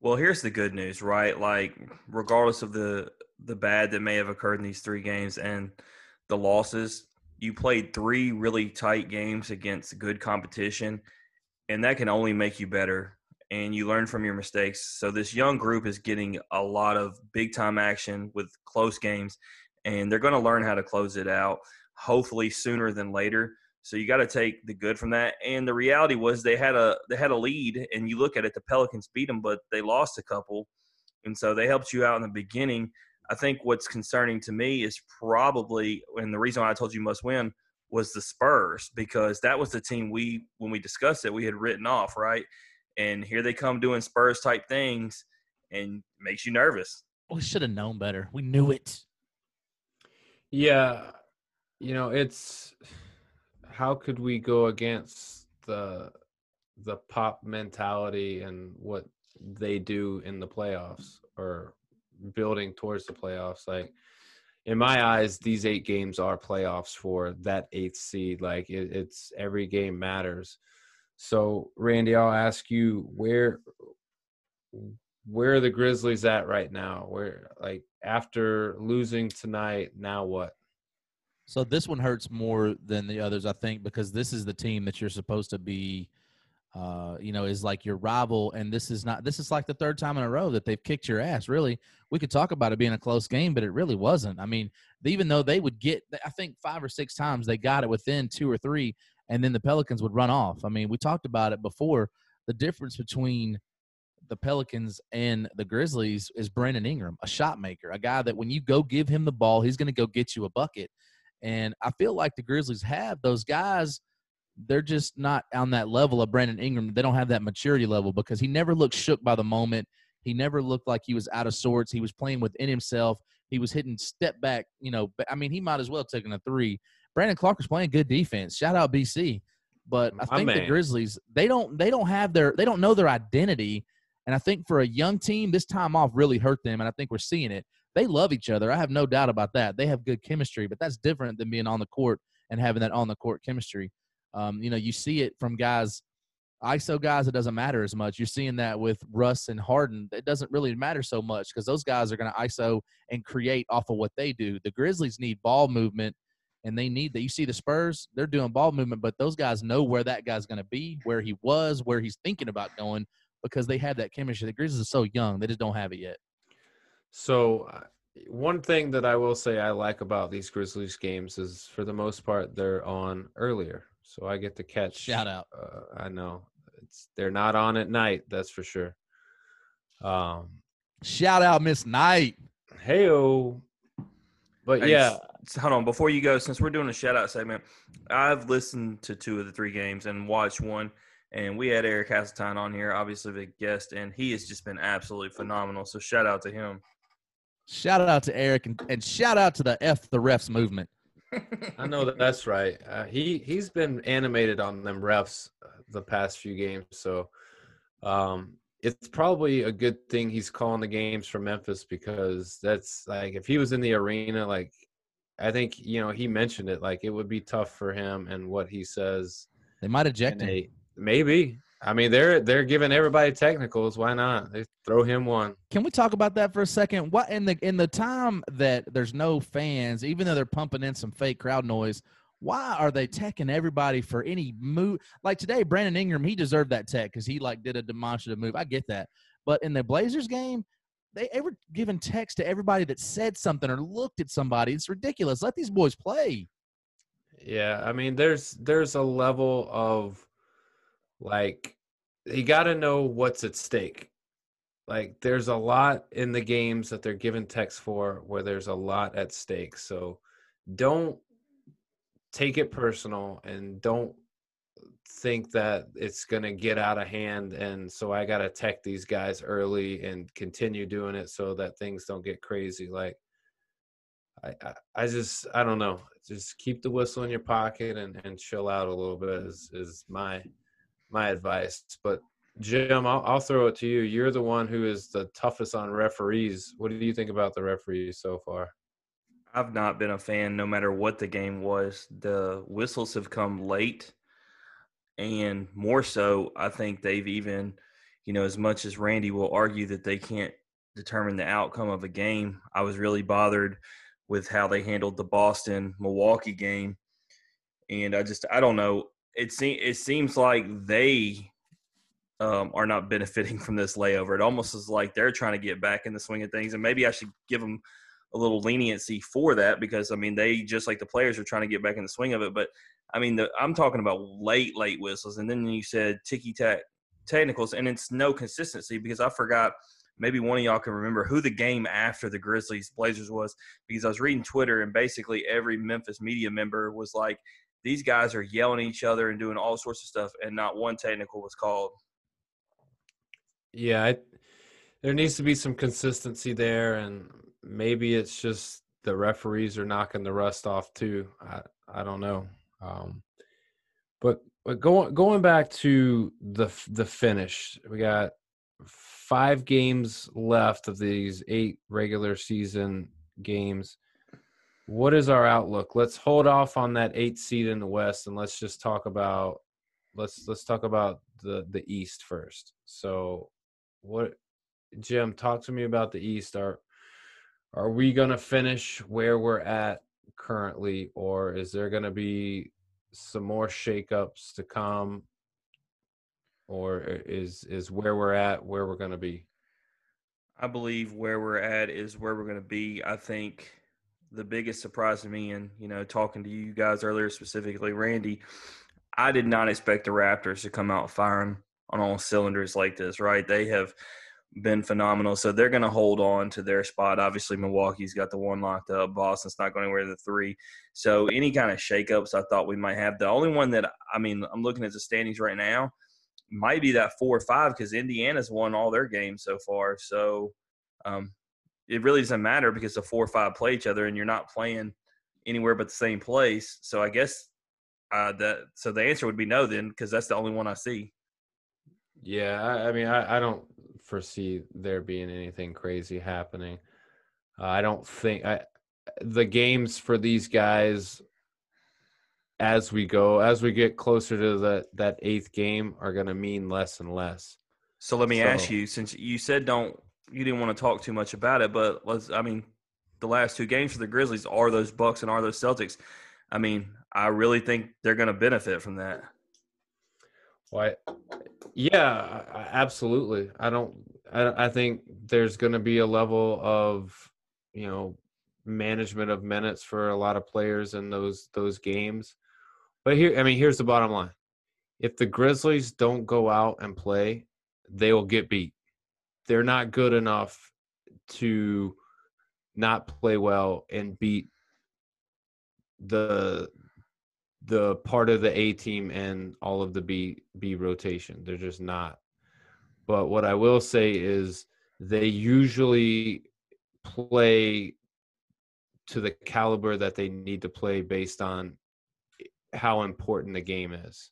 Well, here's the good news, right? Like, regardless of the the bad that may have occurred in these three games and the losses, you played three really tight games against good competition, and that can only make you better. And you learn from your mistakes. So this young group is getting a lot of big time action with close games, and they're going to learn how to close it out. Hopefully sooner than later. So you got to take the good from that. And the reality was they had a they had a lead, and you look at it, the Pelicans beat them, but they lost a couple, and so they helped you out in the beginning. I think what's concerning to me is probably, and the reason why I told you must win was the Spurs because that was the team we, when we discussed it, we had written off, right? And here they come doing Spurs type things, and makes you nervous. We should have known better. We knew it. Yeah, you know, it's how could we go against the the pop mentality and what they do in the playoffs or building towards the playoffs. Like in my eyes, these eight games are playoffs for that eighth seed. Like it, it's every game matters. So Randy, I'll ask you where where are the Grizzlies at right now? Where like after losing tonight, now what? So this one hurts more than the others, I think, because this is the team that you're supposed to be uh, you know, is like your rival. And this is not, this is like the third time in a row that they've kicked your ass. Really, we could talk about it being a close game, but it really wasn't. I mean, even though they would get, I think five or six times they got it within two or three, and then the Pelicans would run off. I mean, we talked about it before. The difference between the Pelicans and the Grizzlies is Brandon Ingram, a shot maker, a guy that when you go give him the ball, he's going to go get you a bucket. And I feel like the Grizzlies have those guys they're just not on that level of Brandon Ingram. They don't have that maturity level because he never looked shook by the moment. He never looked like he was out of sorts. He was playing within himself. He was hitting step back. You know, I mean, he might as well have taken a three. Brandon Clarke was playing good defense. Shout out BC. But I think the Grizzlies they don't they don't have their they don't know their identity. And I think for a young team, this time off really hurt them. And I think we're seeing it. They love each other. I have no doubt about that. They have good chemistry, but that's different than being on the court and having that on the court chemistry. Um, you know, you see it from guys, ISO guys, it doesn't matter as much. You're seeing that with Russ and Harden. It doesn't really matter so much because those guys are going to ISO and create off of what they do. The Grizzlies need ball movement and they need that. You see the Spurs, they're doing ball movement, but those guys know where that guy's going to be, where he was, where he's thinking about going because they have that chemistry. The Grizzlies are so young, they just don't have it yet. So, uh, one thing that I will say I like about these Grizzlies games is for the most part, they're on earlier so I get to catch. Shout out! Uh, I know it's they're not on at night. That's for sure. Um, shout out Miss Knight. Heyo. But hey, yeah, hold on before you go. Since we're doing a shout out segment, I've listened to two of the three games and watched one. And we had Eric Hasseltine on here, obviously the guest, and he has just been absolutely phenomenal. So shout out to him. Shout out to Eric and, and shout out to the F the refs movement. I know that that's right. Uh, he he's been animated on them refs uh, the past few games, so um, it's probably a good thing he's calling the games for Memphis because that's like if he was in the arena, like I think you know he mentioned it, like it would be tough for him and what he says. They might eject him. Maybe I mean, they're they're giving everybody technicals. Why not? They throw him one. Can we talk about that for a second? What in the in the time that there's no fans, even though they're pumping in some fake crowd noise, why are they teching everybody for any move? Like today, Brandon Ingram, he deserved that tech because he like did a demonstrative move. I get that, but in the Blazers game, they ever given text to everybody that said something or looked at somebody. It's ridiculous. Let these boys play. Yeah, I mean, there's there's a level of like you got to know what's at stake. Like, there's a lot in the games that they're given text for where there's a lot at stake. So, don't take it personal and don't think that it's going to get out of hand and so i got to tech these guys early and continue doing it so that things don't get crazy like I, I, I just i don't know just keep the whistle in your pocket and, and chill out a little bit is, is my my advice but jim I'll, I'll throw it to you you're the one who is the toughest on referees what do you think about the referees so far I've not been a fan no matter what the game was. The whistles have come late and more so, I think they've even, you know, as much as Randy will argue that they can't determine the outcome of a game, I was really bothered with how they handled the Boston Milwaukee game. And I just, I don't know. It, se- it seems like they um, are not benefiting from this layover. It almost is like they're trying to get back in the swing of things. And maybe I should give them a little leniency for that because, I mean, they just like the players are trying to get back in the swing of it. But I mean, the, I'm talking about late, late whistles, and then you said ticky tack technicals, and it's no consistency because I forgot. Maybe one of y'all can remember who the game after the Grizzlies Blazers was because I was reading Twitter and basically every Memphis media member was like, "These guys are yelling at each other and doing all sorts of stuff, and not one technical was called." Yeah, I, there needs to be some consistency there, and maybe it's just the referees are knocking the rust off too. I I don't know. Um, but but going going back to the the finish, we got five games left of these eight regular season games. What is our outlook? Let's hold off on that eight seed in the West and let's just talk about let's let's talk about the the East first. So, what Jim, talk to me about the East. Are are we to finish where we're at currently, or is there to be some more shakeups to come, or is is where we're at where we're to be? I believe where we're at is where we're to be. I think the biggest surprise to me, and you know, talking to you guys earlier, specifically Randy, I did not expect the Raptors to come out firing on all cylinders like this. Right? They have been phenomenal. So they're going to hold on to their spot. Obviously, Milwaukee's got the one locked up. Boston's not going anywhere the three. So any kind of shakeups I thought we might have. The only one that I mean, I'm looking at the standings right now, might be that four or five because Indiana's won all their games so far. So um, it really doesn't matter because the four or five play each other, and you're not playing anywhere but the same place. So I guess uh, that so the answer would be no then because that's the only one I see. Yeah, I, I mean, I, I don't foresee there being anything crazy happening. Uh, I don't think I the games for these guys as we go as we get closer to the that eighth game are going to mean less and less. So let me so, ask you, since you said don't you didn't want to talk too much about it, but let's I mean the last two games for the Grizzlies are those Bucks and are those Celtics. I mean, I really think they're going to benefit from that. Why? Yeah, absolutely. I don't. I, I think there's going to be a level of, you know, management of minutes for a lot of players in those those games. But here, I mean, here's the bottom line: if the Grizzlies don't go out and play, they will get beat. They're not good enough to not play well and beat the the part of the A team and all of the B B rotation. They're just not. But what I will say is they usually play to the caliber that they need to play based on eh, how important the game is.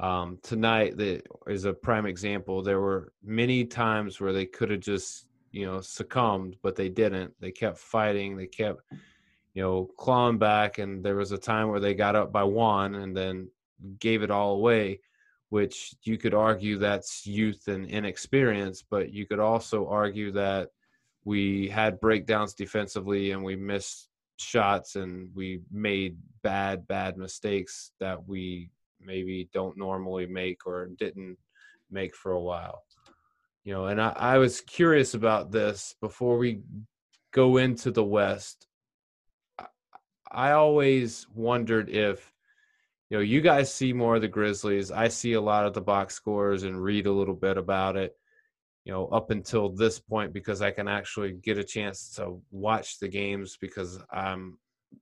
Um, tonight that is a prime example. There were many times where they could have just, you know, succumbed, but they didn't. They kept fighting. They kept you know, clawing back. And there was a time where they got up by one and then gave it all away, which you could argue that's youth and inexperience, but you could also argue that we had breakdowns defensively and we missed shots and we made bad, bad mistakes that we maybe don't normally make or didn't make for a while. You know, and I, I was curious about this before we go into the West. I, I always wondered if, you know, you guys see more of the Grizzlies. I see a lot of the box scores and read a little bit about it, you know, up until this point because I can actually get a chance to watch the games because I'm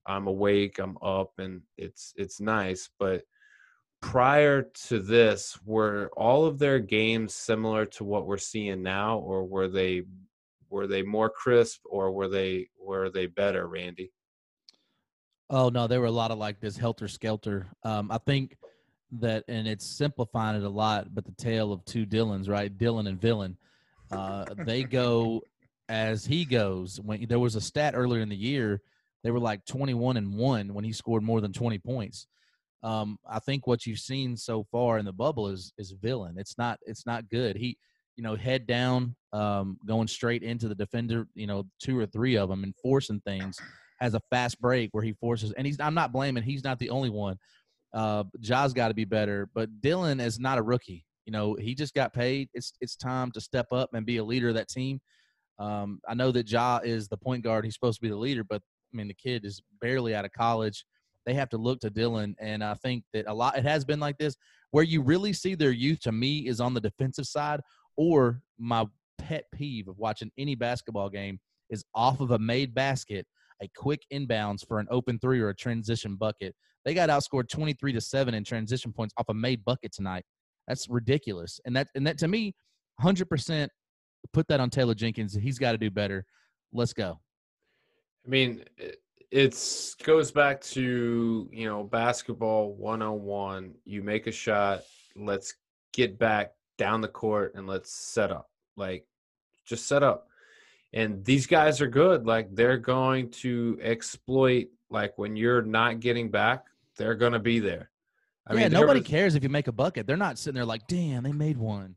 I'm awake, I'm up and it's it's nice, but prior to this, were all of their games similar to what we're seeing now, or were they were they more crisp, or were they were they better, Randy? Oh no, there were a lot of like this helter skelter. Um, I think that, and it's simplifying it a lot, but the tale of two Dillons, right? Dillon and Villain. Uh, they go as he goes. When there was a stat earlier in the year, they were like twenty-one and one when he scored more than twenty points um, I think what you've seen so far in the bubble is is villain. It's not it's not good. He, you know, head down, um, going straight into the defender. You know, two or three of them and forcing things. Has a fast break where he forces, and he's. I'm not blaming. He's not the only one. Uh, Ja's got to be better, but Dillon is not a rookie. You know, he just got paid. It's it's time to step up and be a leader of that team. Um, I know that Ja is the point guard. He's supposed to be the leader, but I mean, the kid is barely out of college they have to look to Dillon. And I think that a lot, it has been like this. Where you really see their youth to me is on the defensive side, or my pet peeve of watching any basketball game is off of a made basket, a quick inbounds for an open three or a transition bucket. They got outscored 23 to 7 in transition points off a made bucket tonight. That's ridiculous. And that and that to me, 100% put that on Taylor Jenkins. He's got to do better. Let's go. I mean, eh, it's goes back to you know basketball 101 you make a shot let's get back down the court and let's set up. Like just set up. And these guys are good. Like they're going to exploit like when you're not getting back they're going to be there. I yeah, mean, nobody was, cares if you make a bucket. They're not sitting there like, "Damn, they made one."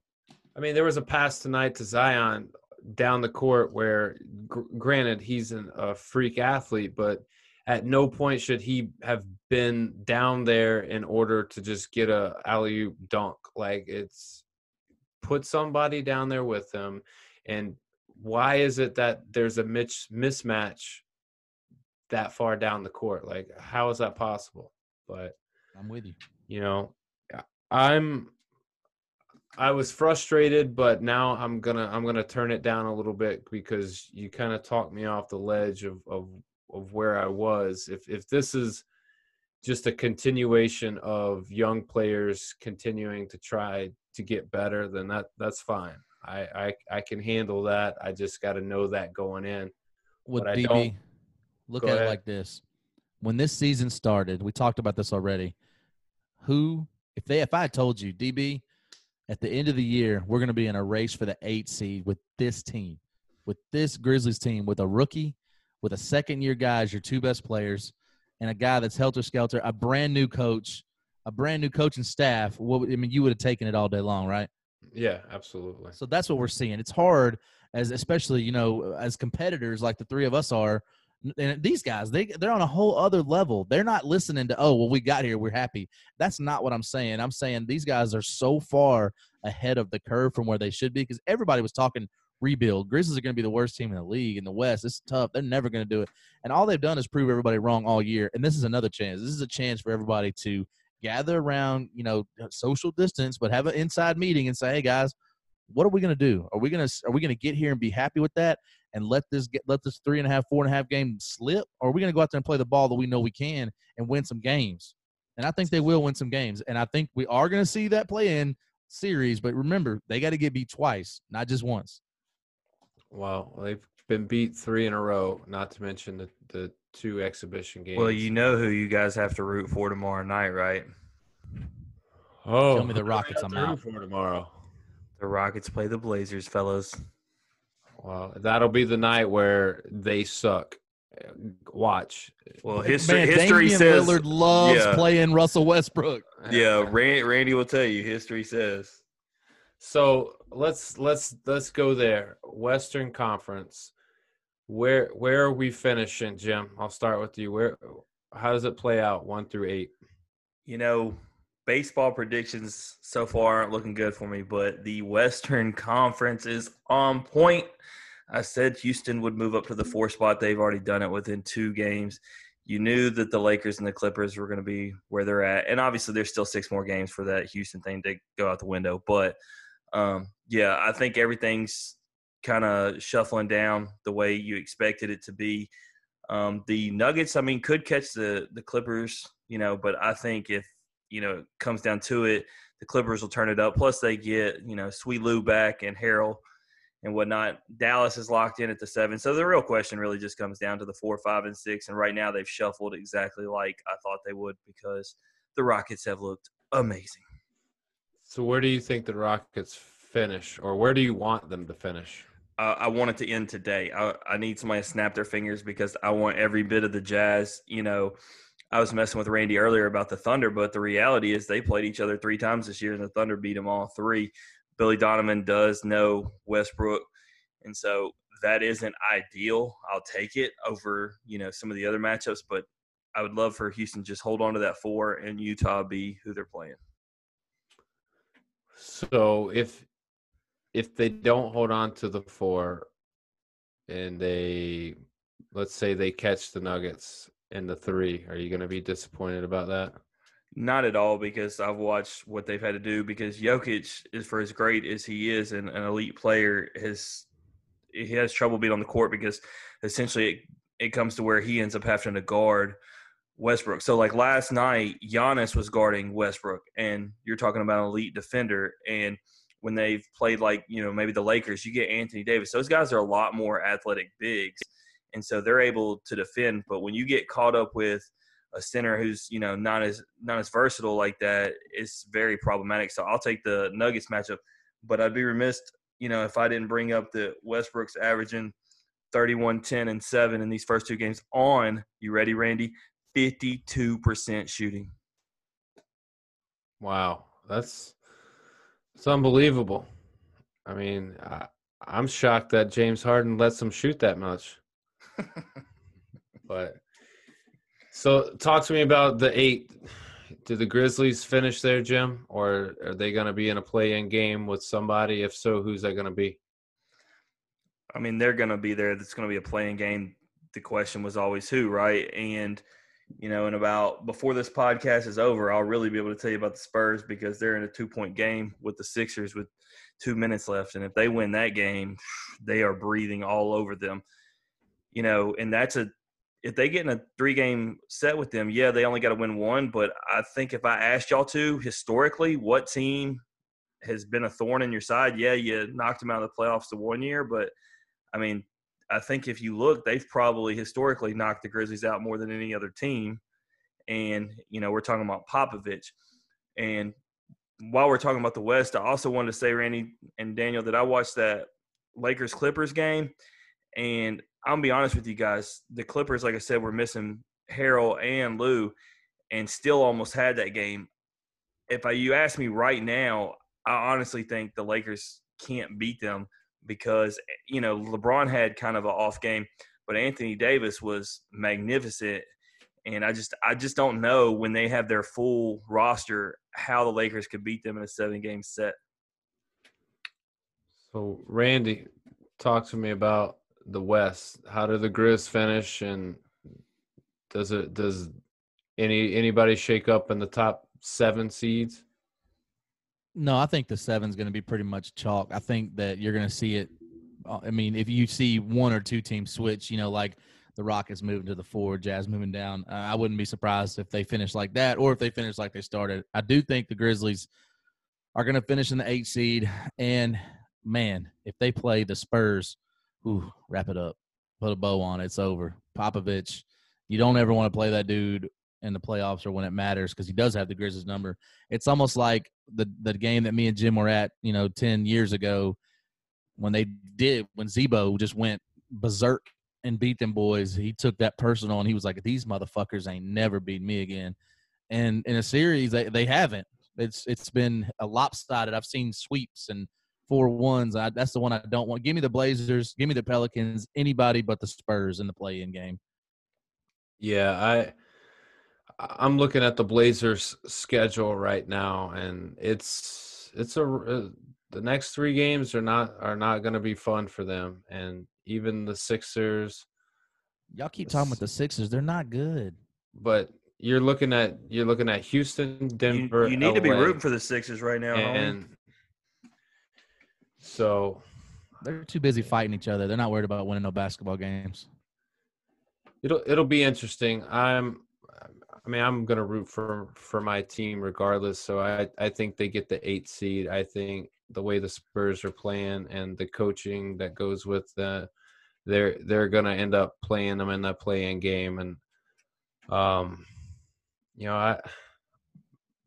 I mean, there was a pass tonight to Zion down the court where gr- granted he's an, a freak athlete but at no point should he have been down there in order to just get a alley oop dunk. Like it's put somebody down there with him. And why is it that there's a mitch mismatch that far down the court? Like how is that possible? But i'm with you. you know i'm I was frustrated, but now I'm gonna I'm gonna turn it down a little bit because you kind of talked me off the ledge of, of of where I was. If if this is just a continuation of young players continuing to try to get better, then that that's fine. I I, I can handle that. I just got to know that going in. With DB, look at ahead. it like this: when this season started, we talked about this already. Who, if they, if I told you, DB, at the end of the year, we're going to be in a race for the eight seed with this team, with this Grizzlies team, with a rookie, with a second year guy as your two best players, and a guy that's helter skelter, a brand new coach, a brand new coaching staff. What I mean, you would have taken it all day long, right? Yeah, absolutely. So that's what we're seeing. It's hard as especially you know as competitors like the three of us are and these guys they they're on a whole other level. They're not listening to oh well we got here we're happy. That's not what i'm saying. I'm saying these guys are so far ahead of the curve from where they should be because everybody was talking rebuild. Grizzlies are going to be the worst team in the league in the west. It's tough. They're never going to do it. And all they've done is prove everybody wrong all year. And this is another chance. This is a chance for everybody to gather around you know uh, social distance but have an inside meeting and say hey guys what are we going to do? Are we going to are we going to get here and be happy with that and let this get let this three and a half, four and a half game slip, or are we going to go out there and play the ball that we know we can and win some games? And I think they will win some games, and I think we are going to see that play in series. But remember, they got to get beat twice, not just once. Well, they've been beat three in a row, not to mention the the two exhibition games. Well, you know who you guys have to root for tomorrow night, right? Oh, tell me the Rockets. I'm out for tomorrow. The Rockets play the Blazers, fellas. Well, that'll be the night where they suck. Watch. Well, history Man, history Damian says Lillard loves yeah. playing Russell Westbrook. Yeah, Randy, Randy will tell you. History says. So let's let's let's go there. Western Conference. Where where are we finishing, Jim? I'll start with you. Where how does it play out one through eight? You know, baseball predictions so far aren't looking good for me, but the Western Conference is on point. I said Houston would move up to the four spot. They've already done it within two games. You knew that the Lakers and the Clippers were going to be where they're at, and obviously there's still six more games for that Houston thing to go out the window. But um, yeah, I think everything's kind of shuffling down the way you expected it to be. Um, the Nuggets, I mean, could catch the the Clippers, you know, but I think if you know comes down to it, the Clippers will turn it up. Plus, they get you know Sweet Lou back and Harrell and whatnot. Dallas is locked in at the seven. So the real question really just comes down to the four, five, and six. And right now they've shuffled exactly like I thought they would because the Rockets have looked amazing. So where do you think the Rockets finish, or where do you want them to finish? Uh, I want it to end today. I, I need somebody to snap their fingers because I want every bit of the Jazz. You know, I was messing with Randy earlier about the Thunder, but the reality is they played each other three times this year, and the Thunder beat them all three. Billy Donovan does know Westbrook, and so that isn't ideal. I'll take it over you know some of the other matchups, but I would love for Houston just hold on to that four and Utah be who they're playing. So if if they don't hold on to the four and they let's say they catch the Nuggets in the three, are you going to be disappointed about that? Not at all, because I've watched what they've had to do. Because Jokic is for as great as he is, and an elite player, has he has trouble being on the court because essentially it, it comes to where he ends up having to guard Westbrook. So like last night, Giannis was guarding Westbrook, and you're talking about an elite defender. And when they've played like you know maybe the Lakers, you get Anthony Davis. Those guys are a lot more athletic bigs, and so they're able to defend. But when you get caught up with a center who's you know not as not as versatile like that, it's very problematic. So I'll take the Nuggets matchup, but I'd be remiss you know if I didn't bring up the Westbrook's averaging 31, 10, and seven in these first two games on. You ready, Randy? 52% shooting. Wow, that's it's unbelievable. I mean, I, I'm shocked that James Harden lets him shoot that much. But so, talk to me about the eight. Do the Grizzlies finish there, Jim, or are they going to be in a play-in game with somebody? If so, who's that going to be? I mean, they're going to be there. It's going to be a playing game. The question was always who, right? And you know, in about before this podcast is over, I'll really be able to tell you about the Spurs because they're in a two-point game with the Sixers with two minutes left, and if they win that game, they are breathing all over them. You know, and that's a if they get in a three game set with them, yeah, they only got to win one. But I think if I asked y'all to historically, what team has been a thorn in your side? Yeah, you knocked them out of the playoffs the one year, but I mean, I think if you look, they've probably historically knocked the Grizzlies out more than any other team. And you know, we're talking about Popovich. And while we're talking about the West, I also wanted to say, Randy and Daniel, that I watched that Lakers Clippers game, and I'm be honest with you guys. The Clippers, like I said, were missing Harrell and Lou, and still almost had that game. If I, you ask me right now, I honestly think the Lakers can't beat them because you know LeBron had kind of an off game, but Anthony Davis was magnificent, and I just I just don't know when they have their full roster how the Lakers could beat them in a seven game set. So Randy, talk to me about the West. How do the Grizz finish, and does it does any anybody shake up in the top seven seeds? No, I think the seven's going to be pretty much chalk. I think that you're going to see it. uh, I mean, if you see one or two teams switch, you know, like the Rockets moving to the four, Jazz moving down, uh, I wouldn't be surprised if they finish like that or if they finish like they started. I do think the Grizzlies are going to finish in the eight seed. And man, if they play the Spurs, ooh, wrap it up, put a bow on it. It's over. Popovich, you don't ever want to play that dude in the playoffs or when it matters because he does have the Grizzlies number. It's almost like the the game that me and Jim were at, you know, ten years ago when they did when Z-Bo just went berserk and beat them boys. He took that personal and he was like, "These motherfuckers ain't never beat me again." And in a series, they they haven't. It's it's been a lopsided. I've seen sweeps and four ones. I, that's the one I don't want. Give me the Blazers. Give me the Pelicans. Anybody but the Spurs in the play-in game. Yeah, I I'm looking at the Blazers schedule right now, and it's it's a uh, the next three games are not are not going to be fun for them, and even the Sixers. Y'all keep talking about the Sixers. They're not good. But you're looking at you're looking at Houston, Denver. you need to be rooting for the Sixers right now, homie. So They're too busy fighting each other. They're not worried about winning no basketball games. it'll it'll be interesting. I'm I mean I'm gonna root for for my team regardless. So I I think they get the eight seed. I think the way the Spurs are playing and the coaching that goes with the they're they're gonna end up playing them in that play-in game and um you know I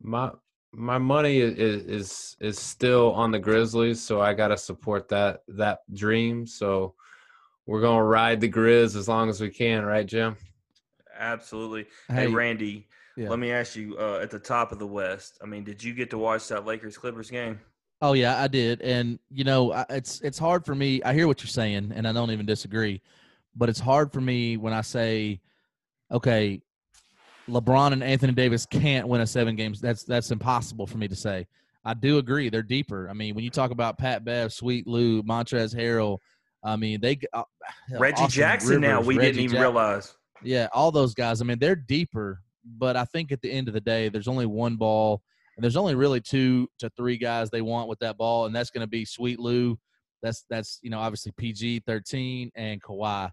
my my money is is is still on the Grizzlies, so I got to support that that dream. So we're gonna ride the Grizz as long as we can, right, Jim? Absolutely. Hey, Hey, Randy, yeah. let me ask you uh, at the top of the West. I mean, did you get to watch that Lakers Clippers game? Oh yeah, I did, and you know, I, it's it's hard for me. I hear what you're saying, and I don't even disagree, but it's hard for me when I say, okay, LeBron and Anthony Davis can't win a seven games. That's that's impossible for me to say. I do agree they're deeper. I mean, when you talk about Pat Bev, Sweet Lou, Montrezl Harrell, I mean they uh, Reggie Austin Jackson now, we Reggie didn't even realize. Yeah, all those guys. I mean, they're deeper, but I think at the end of the day, there's only one ball, and there's only really two to three guys they want with that ball, and that's going to be Sweet Lou. That's that's you know obviously PG thirteen and Kawhi,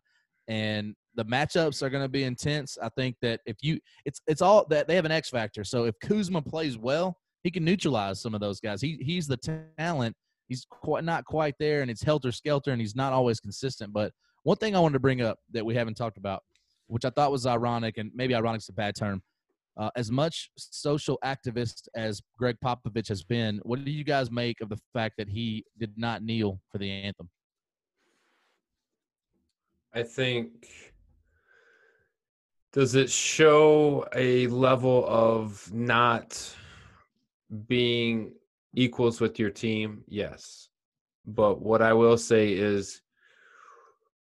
and the matchups are going to be intense. I think that if you, it's it's all that they have an X factor. So if Kuzma plays well, he can neutralize some of those guys. He he's the talent. He's quite not quite there, and it's helter skelter, and he's not always consistent. But one thing I wanted to bring up that we haven't talked about which I thought was ironic, and maybe ironic's a bad term. Uh, as much social activist as Gregg Popovich has been, what do you guys make of the fact that he did not kneel for the anthem? I think does it show a level of not being equals with your team? Yes. But what I will say is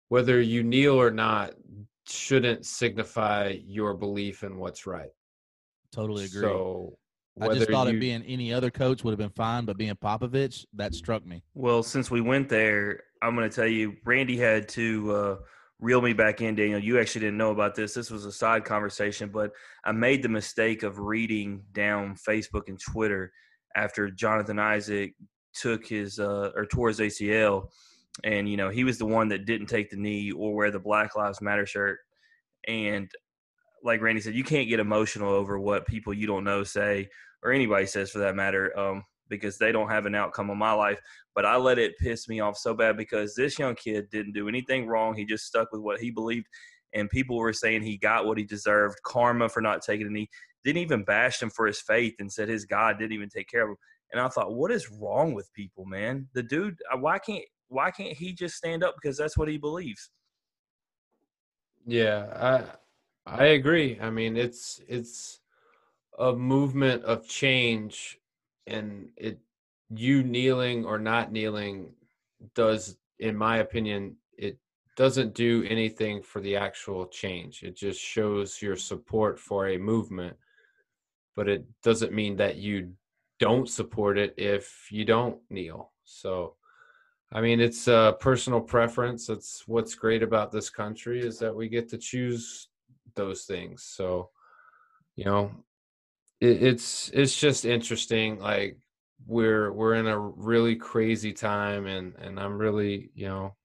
whether you kneel or not shouldn't signify your belief in what's right. Totally agree. So I just thought you- it being any other coach would have been fine, but being Popovich, that struck me. Well, since we went there, I'm going to tell you, Randy had to uh, reel me back in, Daniel. You actually didn't know about this. This was a side conversation, but I made the mistake of reading down Facebook and Twitter after Jonathan Isaac took his uh, or tore his ACL, and you know he was the one that didn't take the knee or wear the Black Lives Matter shirt, and like Randy said, you can't get emotional over what people you don't know say or anybody says for that matter, um, because they don't have an outcome on my life but I let it piss me off so bad because this young kid didn't do anything wrong. He just stuck with what he believed, and people were saying he got what he deserved. Karma for not taking a knee. Didn't even bash him for his faith and said his God didn't even take care of him. And I thought, what is wrong with people, man? The dude, uh, why can't why can't he just stand up because that's what he believes? Yeah, I I agree. I mean, it's it's a movement of change and it you kneeling or not kneeling does in my opinion it doesn't do anything for the actual change. It just shows your support for a movement, but it doesn't mean that you don't support it if you don't kneel. So I mean, it's a personal preference. That's what's great about this country is that we get to choose those things. So, you know, it, it's it's just interesting. Like we're we're in a really crazy time, and and I'm really you know,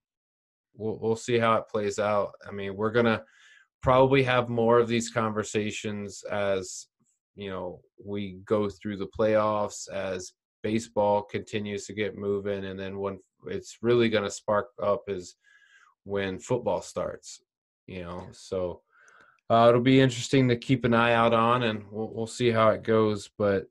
we'll we'll see how it plays out. I mean, we're gonna probably have more of these conversations as you know we go through the playoffs as baseball continues to get moving and then when it's really going to spark up is when football starts you know so uh, it'll be interesting to keep an eye out on and we'll, we'll see how it goes but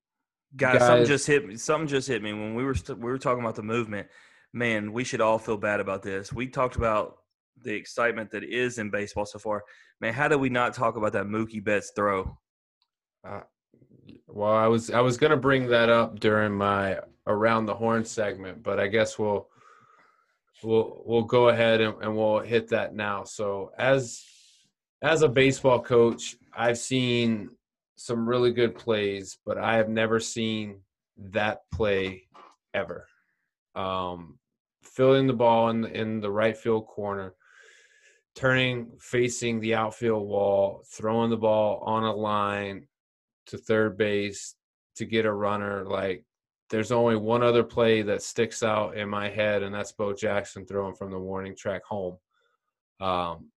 Guys, something just hit me. Something just hit me when we were st- we were talking about the movement. Man, we should all feel bad about this. We talked about the excitement that is in baseball so far. Man, how did we not talk about that Mookie Betts throw? uh, well i was i was going to bring that up during my around the horn segment but i guess we'll we'll we'll go ahead and, and we'll hit that now so as as a baseball coach i've seen some really good plays, but I have never seen that play ever. Um, filling the ball in in the right field corner, turning facing the outfield wall, throwing the ball on a line to third base to get a runner. Like there's only one other play that sticks out in my head, and that's Bo Jackson throwing from the warning track home. Um,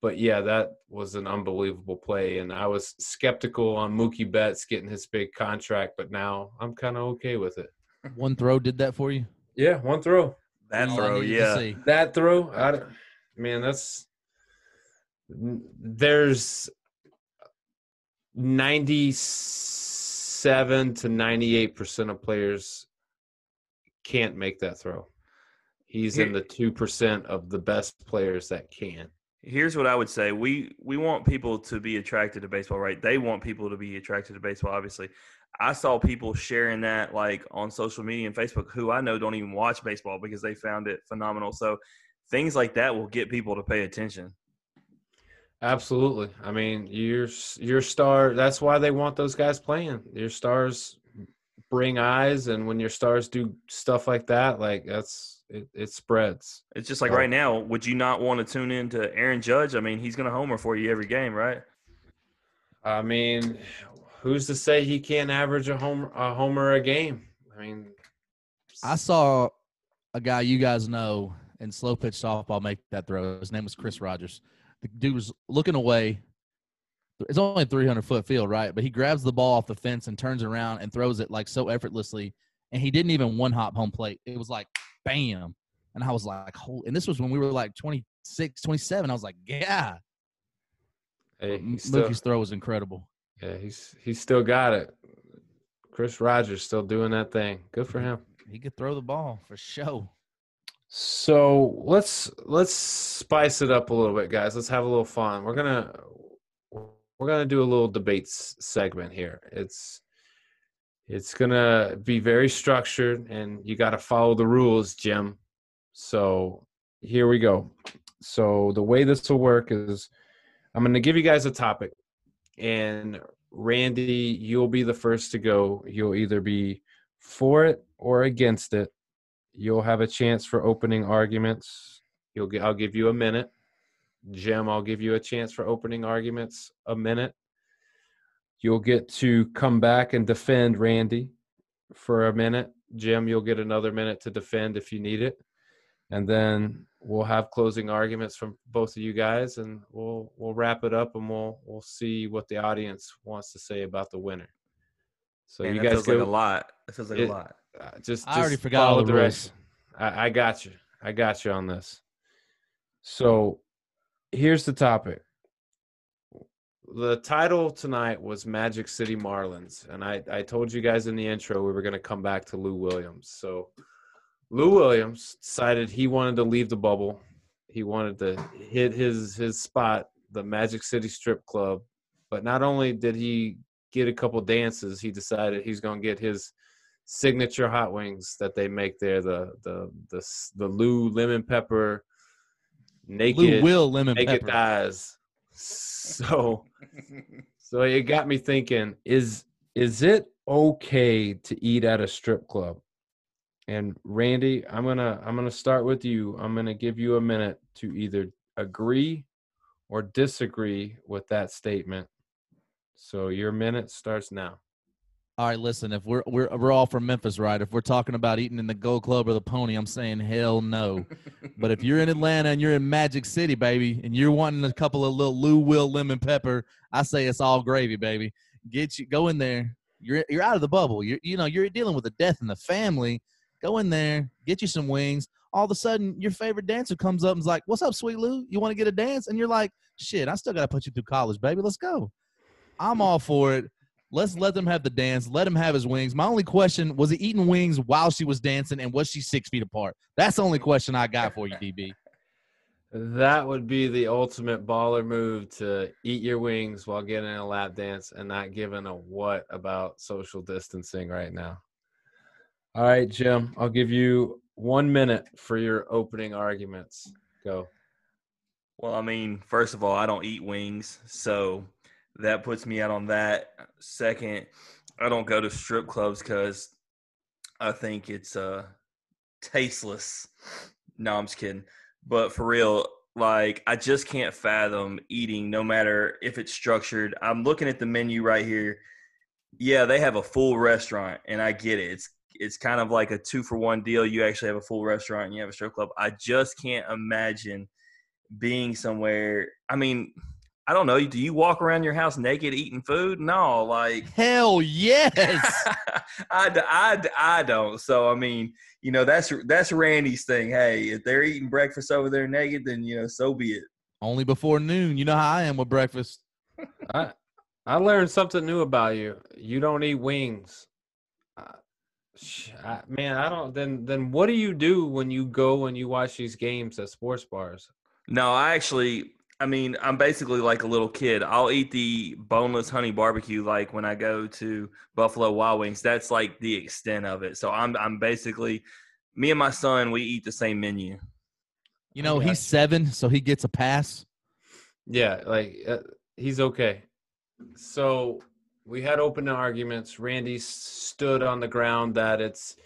but yeah, that was an unbelievable play, and I was skeptical on Mookie Betts getting his big contract, but now I'm kind of okay with it. One throw did that for you. Yeah, one throw. That All I throw, yeah. That throw, I, don't- man, that's there's 97 to 98 percent of players can't make that throw. He's in the two percent of the best players that can. Here's what I would say: we we want people to be attracted to baseball, right? They want people to be attracted to baseball. Obviously, I saw people sharing that like on social media and Facebook, who I know don't even watch baseball because they found it phenomenal. So things like that will get people to pay attention. Absolutely. I mean, your your star. That's why they want those guys playing. Your stars bring eyes, and when your stars do stuff like that, like that's it. It spreads. It's just like right now. Would you not want to tune in to Aaron Judge? I mean, he's going to homer for you every game, right? I mean, who's to say he can't average a home a homer a game? I mean, I saw a guy you guys know in slow pitch softball make that throw. His name was Chris Rogers. The dude was looking away. It's only a 300 foot field, right? But he grabs the ball off the fence and turns around and throws it like so effortlessly. And he didn't even one hop home plate. It was like bam. And I was like, holy. And this was when we were like 26, 27. I was like, yeah. hey, M- he's still, Mookie's throw was incredible. yeah, he's he's still got it. Chris Rogers still doing that thing. Good for him. He could throw the ball for sure. So let's let's spice it up a little bit, guys. Let's have a little fun. We're gonna we're gonna do a little debates segment here. It's it's gonna be very structured, and you got to follow the rules, Jim. So here we go. So the way this will work is, I'm gonna give you guys a topic, and Randy, you'll be the first to go. You'll either be for it or against it you'll have a chance for opening arguments. You'll I'll give you a minute. Jim, I'll give you a chance for opening arguments, a minute. You'll get to come back and defend Randy for a minute. Jim, you'll get another minute to defend if you need it. And then we'll have closing arguments from both of you guys and we'll we'll wrap it up and we'll we'll see what the audience wants to say about the winner. So Man, you guys feels go like a lot. That feels like It- a lot. uh, just, I already forgot all follow the direction. I, I got you. I got you on this. So here's the topic. The title tonight was Magic City Marlins, and I, I told you guys in the intro we were going to come back to Lou Williams. So Lou Williams decided he wanted to leave the bubble. He wanted to hit his his spot, the Magic City Strip Club. But not only did he get a couple dances, he decided he's going to get his signature hot wings that they make there the the the the Lou lemon pepper naked Lou Will Lemon naked Pepper. thighs. So so it got me thinking is is it okay to eat at a strip club? And Randy, I'm to I'm to start with you. I'm to give you a minute to either agree or disagree with that statement. So your minute starts now. All right, listen. If we're we're we're all from Memphis, right? If we're talking about eating in the Gold Club or the Pony, I'm saying hell no. but if you're in Atlanta and you're in Magic City, baby, and you're wanting a couple of little Lou Will lemon pepper, I say it's all gravy, baby. Get you go in there. You're you're out of the bubble. You're you know you're dealing with a death in the family. Go in there, get you some wings. All of a sudden, your favorite dancer comes up and's like, "What's up, sweet Lou? You want to get a dance?" And you're like, "Shit, I still got to put you through college, baby. Let's go." I'm all for it. Let's let them have the dance. Let him have his wings. My only question was he eating wings while she was dancing, and was she six feet apart? That's the only question I got for you, DB. That would be the ultimate baller move to eat your wings while getting a lap dance and not giving a what about social distancing right now. All right, Jim, I'll give you one minute for your opening arguments. Go. Well, I mean, first of all, I don't eat wings, so that puts me out on that. Second, I don't go to strip clubs because I think it's uh tasteless. No, I'm just kidding. But for real, like I just can't fathom eating no matter if it's structured. I'm looking at the menu right here. Yeah, they have a full restaurant and I get it. It's it's kind of like a two for one deal. You actually have a full restaurant and you have a strip club. I just can't imagine being somewhere. I mean, I don't know. Do you walk around your house naked eating food? No, like Hell yes. I, I, I don't. So I mean, you know, that's that's Randy's thing. Hey, if they're eating breakfast over there naked, then you know, so be it. Only before noon. You know how I am with breakfast. I I learned something new about you. You don't eat wings. Uh, I, man, I don't. Then then what do you do when you go and you watch these games at sports bars? No, I actually, I mean, I'm basically like a little kid. I'll eat the boneless honey barbecue like when I go to Buffalo Wild Wings. That's like the extent of it. So I'm, I'm basically, me and my son, we eat the same menu. You know, Yeah. he's seven, so he gets a pass. Yeah, like uh, he's okay. So we had open arguments. Randy stood on the ground that it's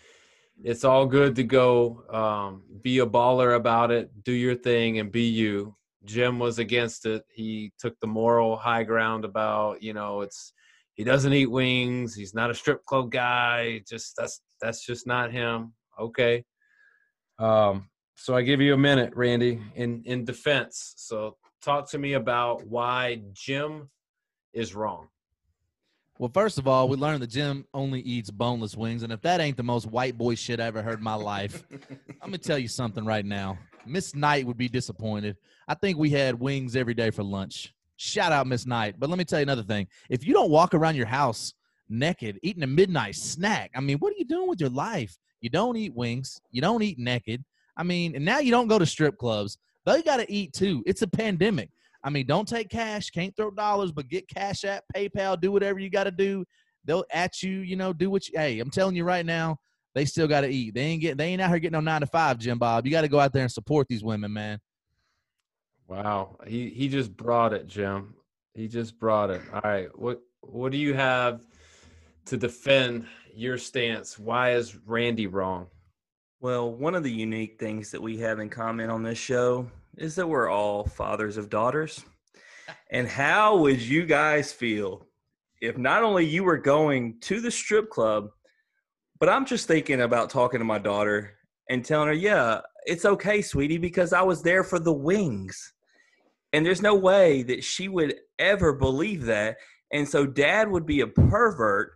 it's all good to go. Um, be a baller about it. Do your thing and be you. Jim was against it. He took the moral high ground about you know it's he doesn't eat wings. He's not a strip club guy. Just that's that's just not him. Okay. Um, so I give you a minute, Randy, in in defense. So talk to me about why Jim is wrong. Well, first of all, we learned that Jim only eats boneless wings, and if that ain't the most white boy shit I ever heard in my life, I'm gonna tell you something right now. Miss Knight would be disappointed. I think we had wings every day for lunch. Shout out Miss Knight. But let me tell you another thing. If you don't walk around your house naked, eating a midnight snack, I mean, what are you doing with your life? You don't eat wings. You don't eat naked. I mean, and now you don't go to strip clubs. They got to eat too. It's a pandemic. I mean, don't take cash, can't throw dollars, but get cash at PayPal, do whatever you got to do. They'll at you, you know, do what you hey, I'm telling you right now, they still got to eat. They ain't get they ain't out here getting no 9 to 5, Jim Bob. You got to go out there and support these women, man. Wow, he he just brought it, Jim. He just brought it. All right, what what do you have to defend your stance? Why is Randy wrong? Well, one of the unique things that we have in common on this show is that we're all fathers of daughters. And how would you guys feel if not only you were going to the strip club, but I'm just thinking about talking to my daughter and telling her, yeah, it's okay, sweetie, because I was there for the wings. And there's no way that she would ever believe that. And so dad would be a pervert.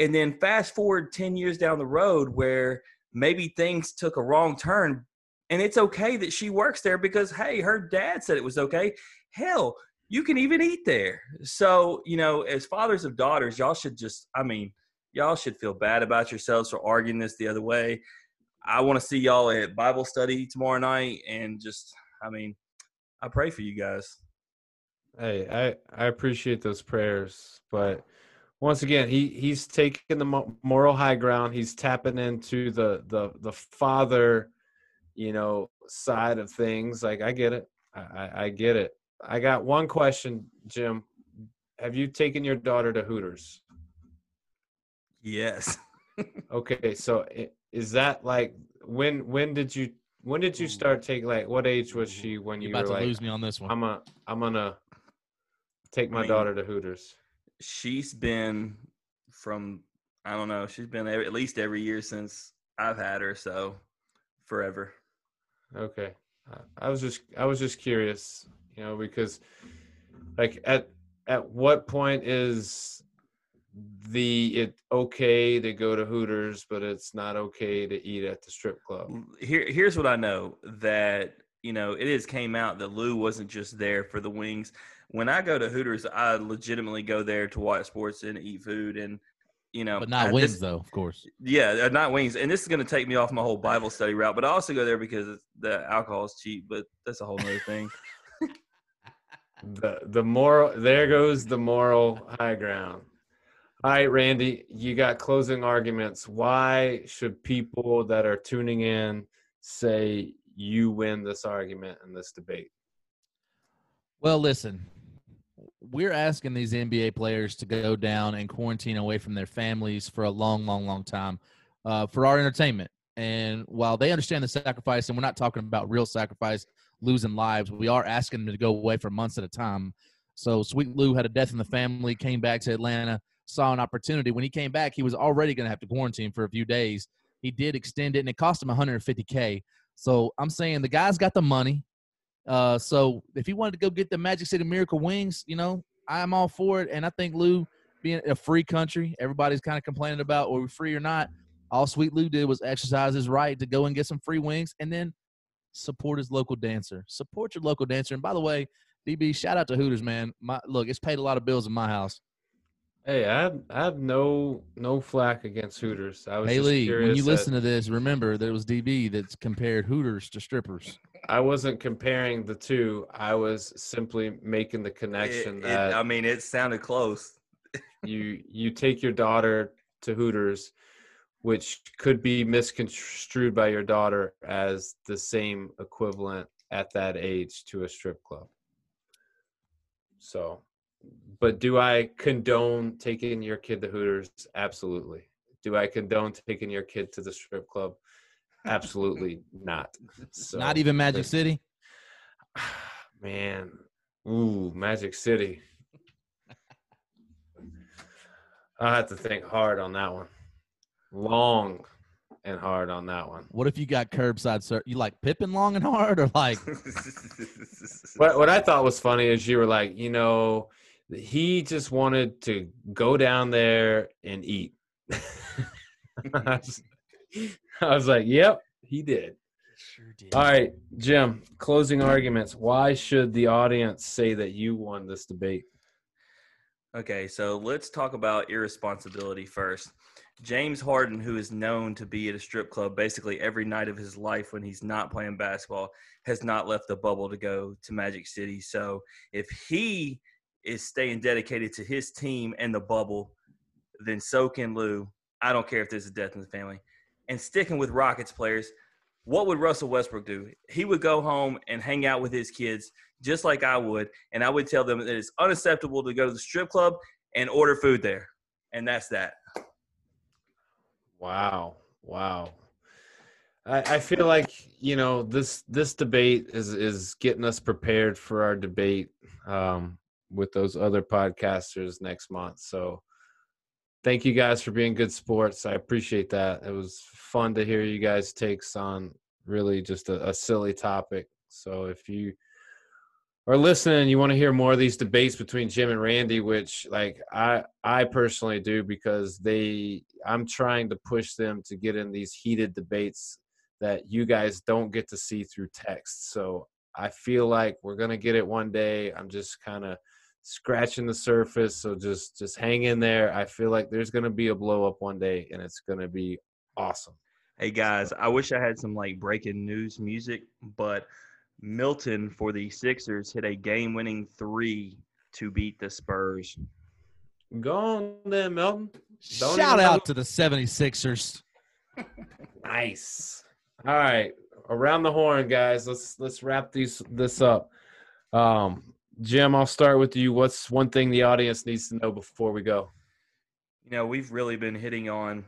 And then fast forward 10 years down the road where maybe things took a wrong turn and it's okay that she works there because hey her dad said it was okay hell you can even eat there so you know as fathers of daughters y'all should just i mean y'all should feel bad about yourselves for arguing this the other way i want to see y'all at bible study tomorrow night and just i mean i pray for you guys Hey, I I appreciate those prayers, but once again, he he's taking the moral high ground. He's tapping into the the the father, you know, side of things. Like I get it, I I, get it. I got one question, Jim. Have you taken your daughter to Hooters? Yes Okay, so is that like when when did you when did you start taking like what age was she when You're you about were to like lose me on this one. I'm a I'm gonna take my mean, daughter to Hooters? she's been from i don't know she's been every, at least every year since i've had her so forever Okay. I- I was just I was just curious, you know, because like at at what point is the it okay to go to Hooters, but it's not okay to eat at the strip club? Here, here's what I know that you know it is came out that Lou wasn't just there for the wings. When I go to Hooters, I legitimately go there to watch sports and eat food, and you know, but not I- wings this- though, of course. Yeah, uh, not wings. And this is going to take me off my whole Bible study route, but I also go there because the alcohol is cheap. But that's a whole other thing. The the moral there goes the moral high ground. All right, Randy, you got closing arguments. Why should people that are tuning in say you win this argument and this debate? Well, listen, we're asking these NBA players to go down and quarantine away from their families for a long, long, long time uh, for our entertainment. And while they understand the sacrifice, and we're not talking about real sacrifice, losing lives, we are asking them to go away for months at a time. So Sweet Lou had a death in the family, came back to Atlanta, saw an opportunity. When he came back, he was already going to have to quarantine for a few days. He did extend it, and it cost him 150k. So I'm saying the guy's got the money. Uh, so if he wanted to go get the Magic City Miracle wings, you know, I'm all for it. And I think Lou, being a free country, everybody's kind of complaining about are we free or not. All Sweet Lou did was exercise his right to go and get some free wings, and then support his local dancer. Support your local dancer. And by the way, DB, shout out to Hooters, man. My look, it's paid a lot of bills in my house. Hey, I have, I have no no flack against Hooters. I was Hey just Lee, when you that- listen to this, remember there was DB that's compared Hooters to strippers. I wasn't comparing the two. I was simply making the connection it- that I mean, it sounded close. you you take your daughter to Hooters, which could be misconstrued by your daughter as the same equivalent at that age to a strip club. So, but do I condone taking your kid to Hooters? Absolutely. Do I condone taking your kid to the strip club? Absolutely not. So, Not even Magic City. Man, ooh, Magic City. I have to think hard on that one. Long and hard on that one. What if you got curbside ser You like Pippin long and hard, or like What what I thought was funny is you were like, you know, he just wanted to go down there and eat. I was- I was like, yep, he did. sure did. All right, Jim, closing arguments. Why should the audience say that you won this debate? Okay, so let's talk about irresponsibility first. James Harden, who is known to be at a strip club basically every night of his life when he's not playing basketball, has not left the bubble to go to Magic City. So if he is staying dedicated to his team and the bubble, then so can Lou. I don't care if there's a death in the family. And sticking with Rockets players, what would Russell Westbrook do? He would go home and hang out with his kids just like I would, and I would tell them that it's unacceptable to go to the strip club and order food there. And that's that. Wow. Wow. I, I feel like, you know, this this debate is is getting us prepared for our debate um, with those other podcasters next month. So thank you guys for being good sports. I appreciate that. It was fun to hear you guys' takes on really just a, a silly topic. So if you are listening, you want to hear more of these debates between Jim and Randy, which like I I personally do because they I'm trying to push them to get in these heated debates that you guys don't get to see through text. So I feel like we're gonna get it one day. I'm just kind of scratching the surface. So just just hang in there. I feel like there's gonna be a blow up one day, and it's gonna be awesome. Hey guys, I wish I had some like breaking news music, but Milton for the Sixers hit a game winning three to beat the Spurs. Go on then, Melton. Don't Shout even know- out to the 76ers. Nice. All right, around the horn, guys. Let's let's wrap these this up. Um, Jim, I'll start with you. What's one thing the audience needs to know before we go? You know, we've really been hitting on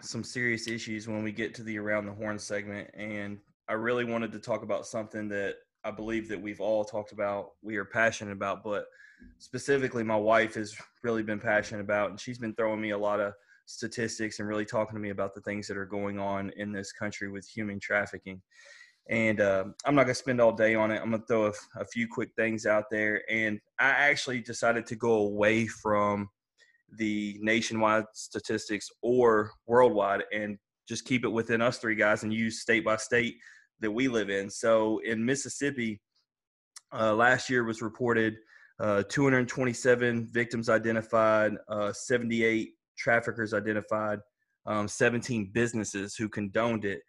some serious issues when we get to the around the horn segment and I really wanted to talk about something that I believe that we've all talked about, we are passionate about, but specifically my wife has really been passionate about and she's been throwing me a lot of statistics and really talking to me about the things that are going on in this country with human trafficking. And uh, I'm not going to spend all day on it. I'm going to throw a, a few quick things out there. And I actually decided to go away from the nationwide statistics or worldwide and just keep it within us three guys and use state by state that we live in. So in Mississippi, uh, last year was reported uh, 227 victims identified, uh, 78 traffickers identified, um, 17 businesses who condoned it.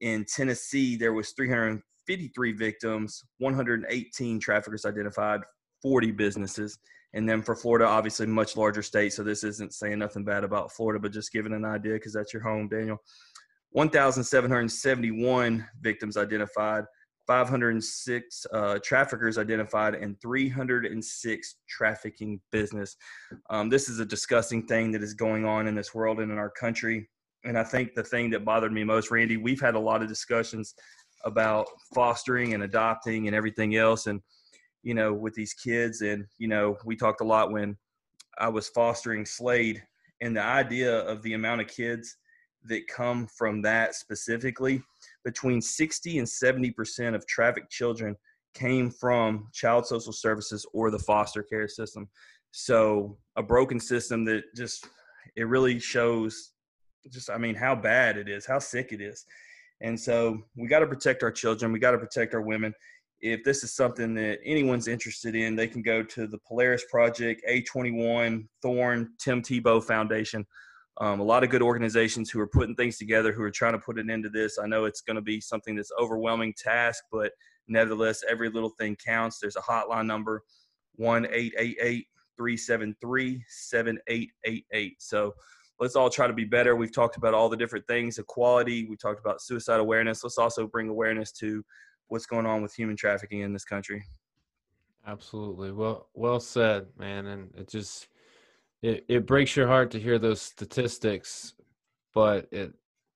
In Tennessee, there was 353 victims, 118 traffickers identified, 40 businesses. And then for Florida, obviously much larger state. So this isn't saying nothing bad about Florida, but just giving an idea because that's your home, Daniel. 1,771 victims identified, 506 uh, traffickers identified and 306 trafficking business. Um, this is a disgusting thing that is going on in this world and in our country. And I think the thing that bothered me most, Randy, we've had a lot of discussions about fostering and adopting and everything else. And, you know, with these kids. And, you know, we talked a lot when I was fostering Slade and the idea of the amount of kids that come from that specifically between 60 and 70% of trafficked children came from child social services or the foster care system. So a broken system that just it really shows just I mean how bad it is, how sick it is. And so we got to protect our children, we got to protect our women. If this is something that anyone's interested in, they can go to the Polaris Project, A21, Thorn, Tim Tebow Foundation um, a lot of good organizations who are putting things together, who are trying to put an end to this. I know it's going to be something that's overwhelming task, but nevertheless, every little thing counts. There's a hotline number, one eight eight eight three seven three seven eight eight eight. So let's all try to be better. We've talked about all the different things, equality. We talked about suicide awareness. Let's also bring awareness to what's going on with human trafficking in this country. Absolutely. Well, well said, man. And it just it, it breaks your heart to hear those statistics but it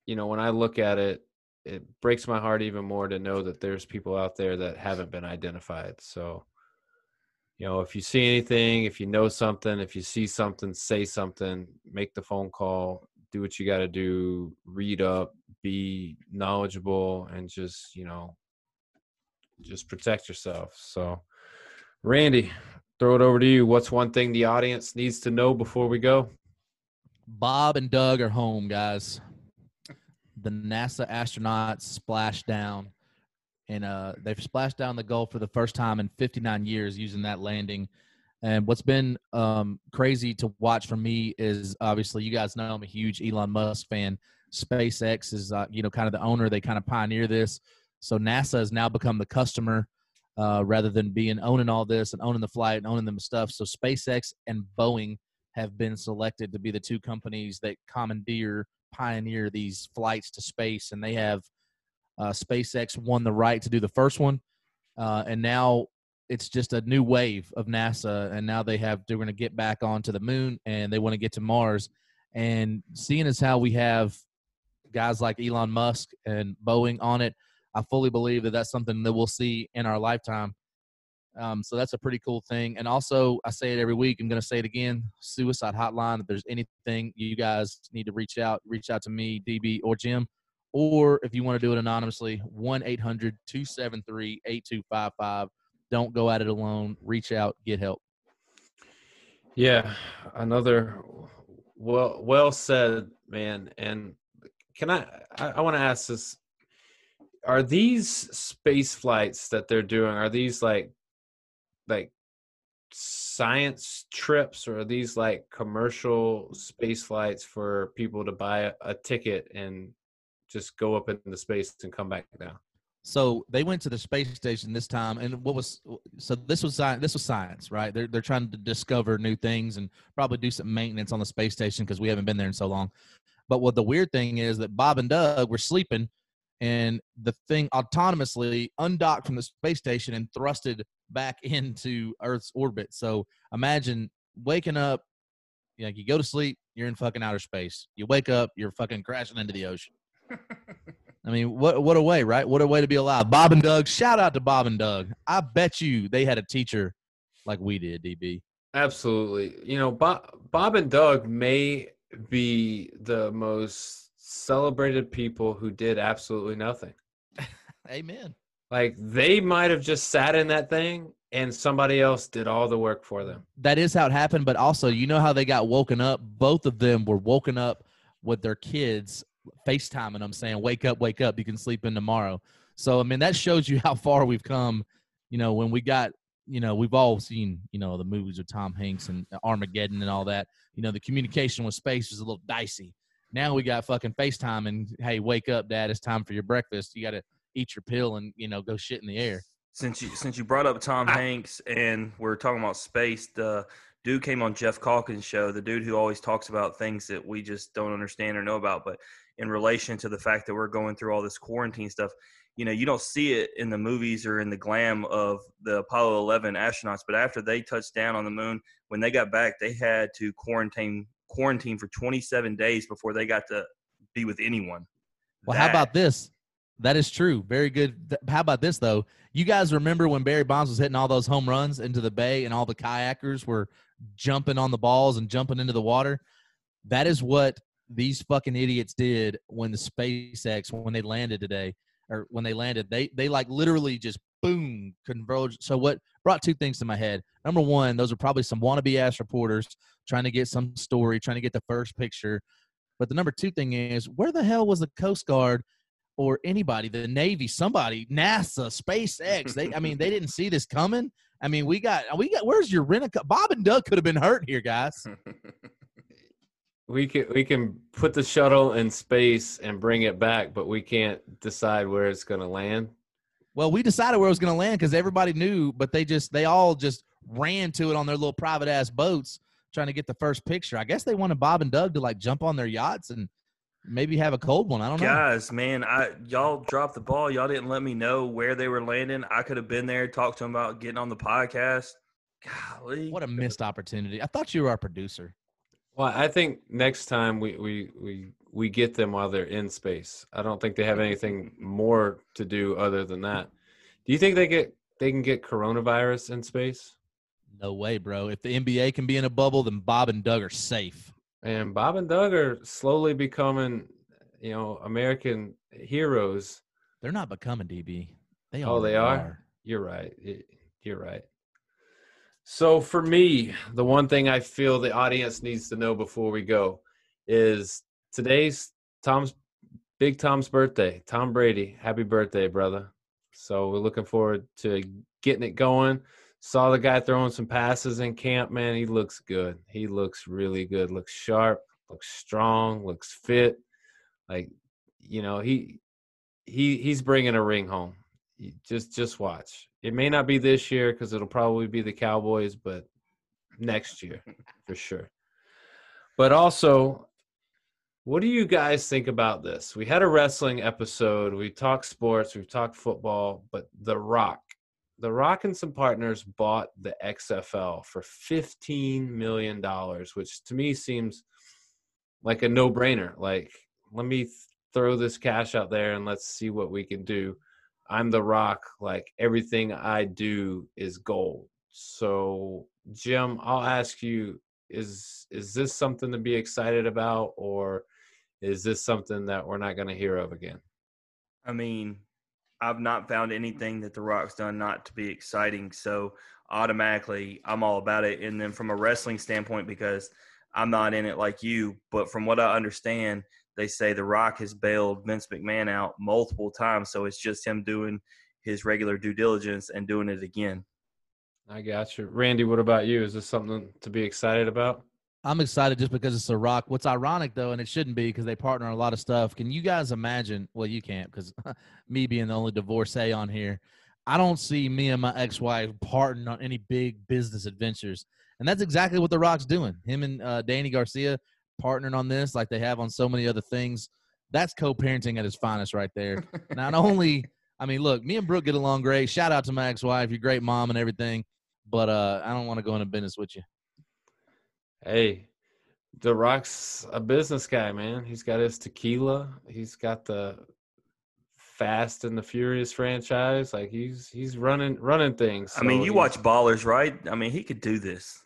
you know when i look at it it breaks my heart even more to know that there's people out there that haven't been identified so you know if you see anything if you know something if you see something say something make the phone call do what you got to do read up be knowledgeable and just you know just protect yourself so randy throw it over to you. What's one thing the audience needs to know before we go? Bob and Doug are home, guys. The NASA astronauts splashed down, and uh, they've splashed down the Gulf for the first time in 59 years using that landing. And what's been um, crazy to watch for me is obviously you guys know I'm a huge Elon Musk fan. SpaceX is uh, you know kind of the owner. They kind of pioneer this. So NASA has now become the customer uh, rather than being owning all this and owning the flight and owning the stuff. So SpaceX and Boeing have been selected to be the two companies that commandeer, pioneer these flights to space, and they have uh, SpaceX won the right to do the first one, uh, and now it's just a new wave of NASA, and now they have they're going to get back onto the moon and they want to get to Mars, and seeing as how we have guys like Elon Musk and Boeing on it, I fully believe that that's something that we'll see in our lifetime. Um, so that's a pretty cool thing. And also, I say it every week. I'm going to say it again: suicide hotline. If there's anything you guys need to reach out, reach out to me, DB or Jim, or if you want to do it anonymously, 1 800 273 8255. Don't go at it alone. Reach out, get help. Yeah, another well well said, man. And can I? I, I want to ask this are these space flights that they're doing are these like like science trips or are these like commercial space flights for people to buy a, a ticket and just go up into space and come back down so they went to the space station this time and what was so this was science this was science right they're, they're trying to discover new things and probably do some maintenance on the space station because we haven't been there in so long but what the weird thing is that bob and doug were sleeping and the thing autonomously undocked from the space station and thrusted back into Earth's orbit. So imagine waking up, you know, you go to sleep, you're in fucking outer space. You wake up, you're fucking crashing into the ocean. I mean, what what a way, right? What a way to be alive. Bob and Doug, shout out to Bob and Doug. I bet you they had a teacher like we did, DB. Absolutely. You know, Bob, Bob and Doug may be the most celebrated people who did absolutely nothing. Amen. Like they might have just sat in that thing and somebody else did all the work for them. That is how it happened. But also, you know how they got woken up? Both of them were woken up with their kids FaceTiming them saying, Wake up, wake up, you can sleep in tomorrow. So, I mean, that shows you how far we've come. You know, when we got, you know, we've all seen, you know, the movies with Tom Hanks and Armageddon and all that. You know, the communication with space was a little dicey. Now we got fucking FaceTime and hey, wake up, Dad! It's time for your breakfast. You got to eat your pill and you know go shit in the air. Since you since you brought up Tom ah. Hanks and we're talking about space, the dude came on Jeff Calkins' show. The dude who always talks about things that we just don't understand or know about, but in relation to the fact that we're going through all this quarantine stuff, you know, you don't see it in the movies or in the glam of the Apollo 11 astronauts, but after they touched down on the moon, when they got back, they had to quarantine quarantine for 27 days before they got to be with anyone. Well, how about this? That is true. Very good. How about this though? You guys remember when Barry Bonds was hitting all those home runs into the bay and all the kayakers were jumping on the balls and jumping into the water? That is what these fucking idiots did when the SpaceX when they landed today or when they landed. They they like literally just boom converged. So what brought two things to my head. Number one, those are probably some wannabe ass reporters trying to get some story, trying to get the first picture. But the number two thing is, where the hell was the Coast Guard or anybody, the Navy, somebody, NASA, SpaceX? They, I mean, they didn't see this coming. I mean, we got, we got. Where's your rent? Bob and Doug could have been hurt here, guys. We can we can put the shuttle in space and bring it back, but we can't decide where it's going to land. Well, we decided where it was going to land because everybody knew, but they just, they all just ran to it on their little private ass boats trying to get the first picture. I guess they wanted Bob and Doug to like jump on their yachts and maybe have a cold one. I don't know. Guys, man, I y'all dropped the ball. Y'all didn't let me know where they were landing. I could have been there, talked to them about getting on the podcast. Golly, What a missed opportunity. I thought you were our producer. Well, I think next time we we we we get them while they're in space. I don't think they have anything more to do other than that. Do you think they get they can get coronavirus in space? No way, bro. If the NBA can be in a bubble, then Bob and Doug are safe. And Bob and Doug are slowly becoming, you know, American heroes. They're not becoming DB. They Oh, they already are? You're right. You're right. So for me, the one thing I feel the audience needs to know before we go is today's Tom's Big Tom's birthday. Tom Brady, happy birthday, brother. So we're looking forward to getting it going. Saw the guy throwing some passes in camp, man. He looks good. He looks really good. Looks sharp, looks strong, looks fit. Like, you know, he he he's bringing a ring home. Just just watch. It may not be this year because it'll probably be the Cowboys, but next year for sure. But also, what do you guys think about this? We had a wrestling episode. We talked sports. We've talked football. But The Rock, The Rock and some partners bought the XFL for fifteen million dollars, which to me seems like a no-brainer. Like, let me th- throw this cash out there and let's see what we can do. I'm the rock. Like everything I do is gold. So, Jim, I'll ask you: is is this something to be excited about, or is this something that we're not going to hear of again? I mean, I've not found anything that The Rock's done not to be exciting. So automatically, I'm all about it. And then from a wrestling standpoint, because I'm not in it like you, but from what I understand, they say The Rock has bailed Vince McMahon out multiple times. So it's just him doing his regular due diligence and doing it again. I got you, Randy. What about you? Is this something to be excited about? I'm excited just because it's a rock. What's ironic though, and it shouldn't be because they partner on a lot of stuff. Can you guys imagine? Well, you can't because me being the only divorcee on here, I don't see me and my ex-wife partnering on any big business adventures, and that's exactly what the Rock's doing. Him and uh, Dany Garcia partnering on this, like they have on so many other things. That's co-parenting at its finest, right there. Not only, I mean, look, me and Brooke get along great. Shout out to my ex-wife, you're great mom and everything, but uh, I don't want to go into business with you. Hey, The Rock's a business guy, man. He's got his tequila. He's got the Fast and the Furious franchise. Like he's he's running running things. I mean, you watch Ballers, right? I mean, he could do this.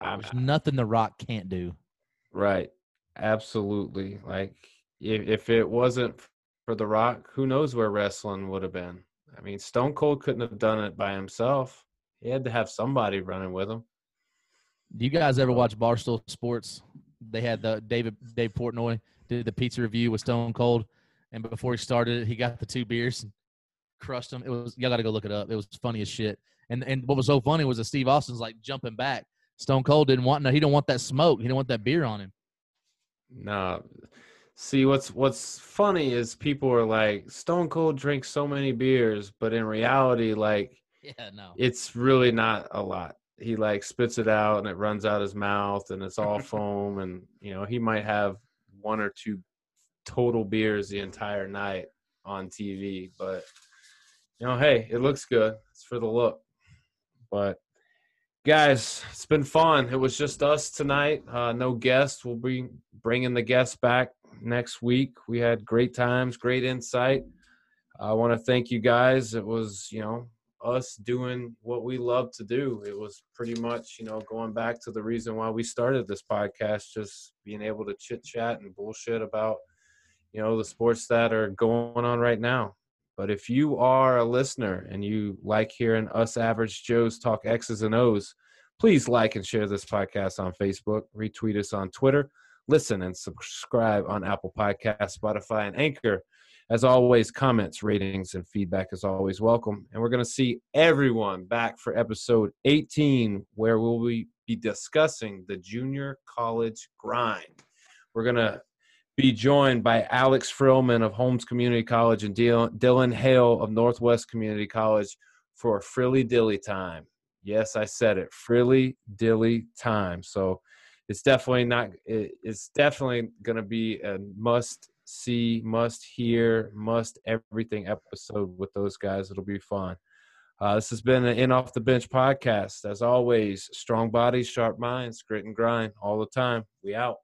I'm- There's nothing the Rock can't do. Right, absolutely. Like if if it wasn't for The Rock, who knows where wrestling would have been? I mean, Stone Cold couldn't have done it by himself. He had to have somebody running with him. Do you guys ever watch Barstool Sports? They had the David Dave Portnoy did the pizza review with Stone Cold, and before he started, he got the two beers crushed them. It was y'all got to go look it up. It was funny as shit. And and what was so funny was that Steve Austin's like jumping back. Stone Cold didn't want no. He didn't want that smoke. He didn't want that beer on him. No. See what's what's funny is people are like Stone Cold drinks so many beers, but in reality, like Yeah, no. it's really not a lot. He like spits it out and it runs out his mouth and it's all foam and you know, he might have one or two total beers the entire night. on TV. But you know, hey, it looks good. It's for the look. But guys, it's been fun. It was just us tonight. Uh, no guests. We'll be bringing the guests back next week. We had great times, great insight. I want to thank you guys. It was, you know, us doing what we love to do. It was pretty much, you know, going back to the reason why we started this podcast, just being able to chit chat and bullshit about, you know, the sports that are going on right now. But if you are a listener and you like hearing us average Joes talk X's and O's, please like and share this podcast on Facebook, retweet us on Twitter, listen and subscribe on Apple Podcasts, Spotify, and Anchor. As always, comments, ratings, and feedback is always welcome. And we're going to see everyone back for episode 18, where we'll be discussing the junior college grind. We're going to be joined by Alex Frillman of Holmes Community College and Dylan Hale of Northwest Community College for Frilly Dilly time. Yes, I said it, Frilly Dilly time. So it's definitely not. It's definitely going to be a must see, must hear, must everything episode with those guys. It'll be fun. Uh, this has been an In Off the Bench podcast. As always, strong bodies, sharp minds, grit and grind all the time. We out.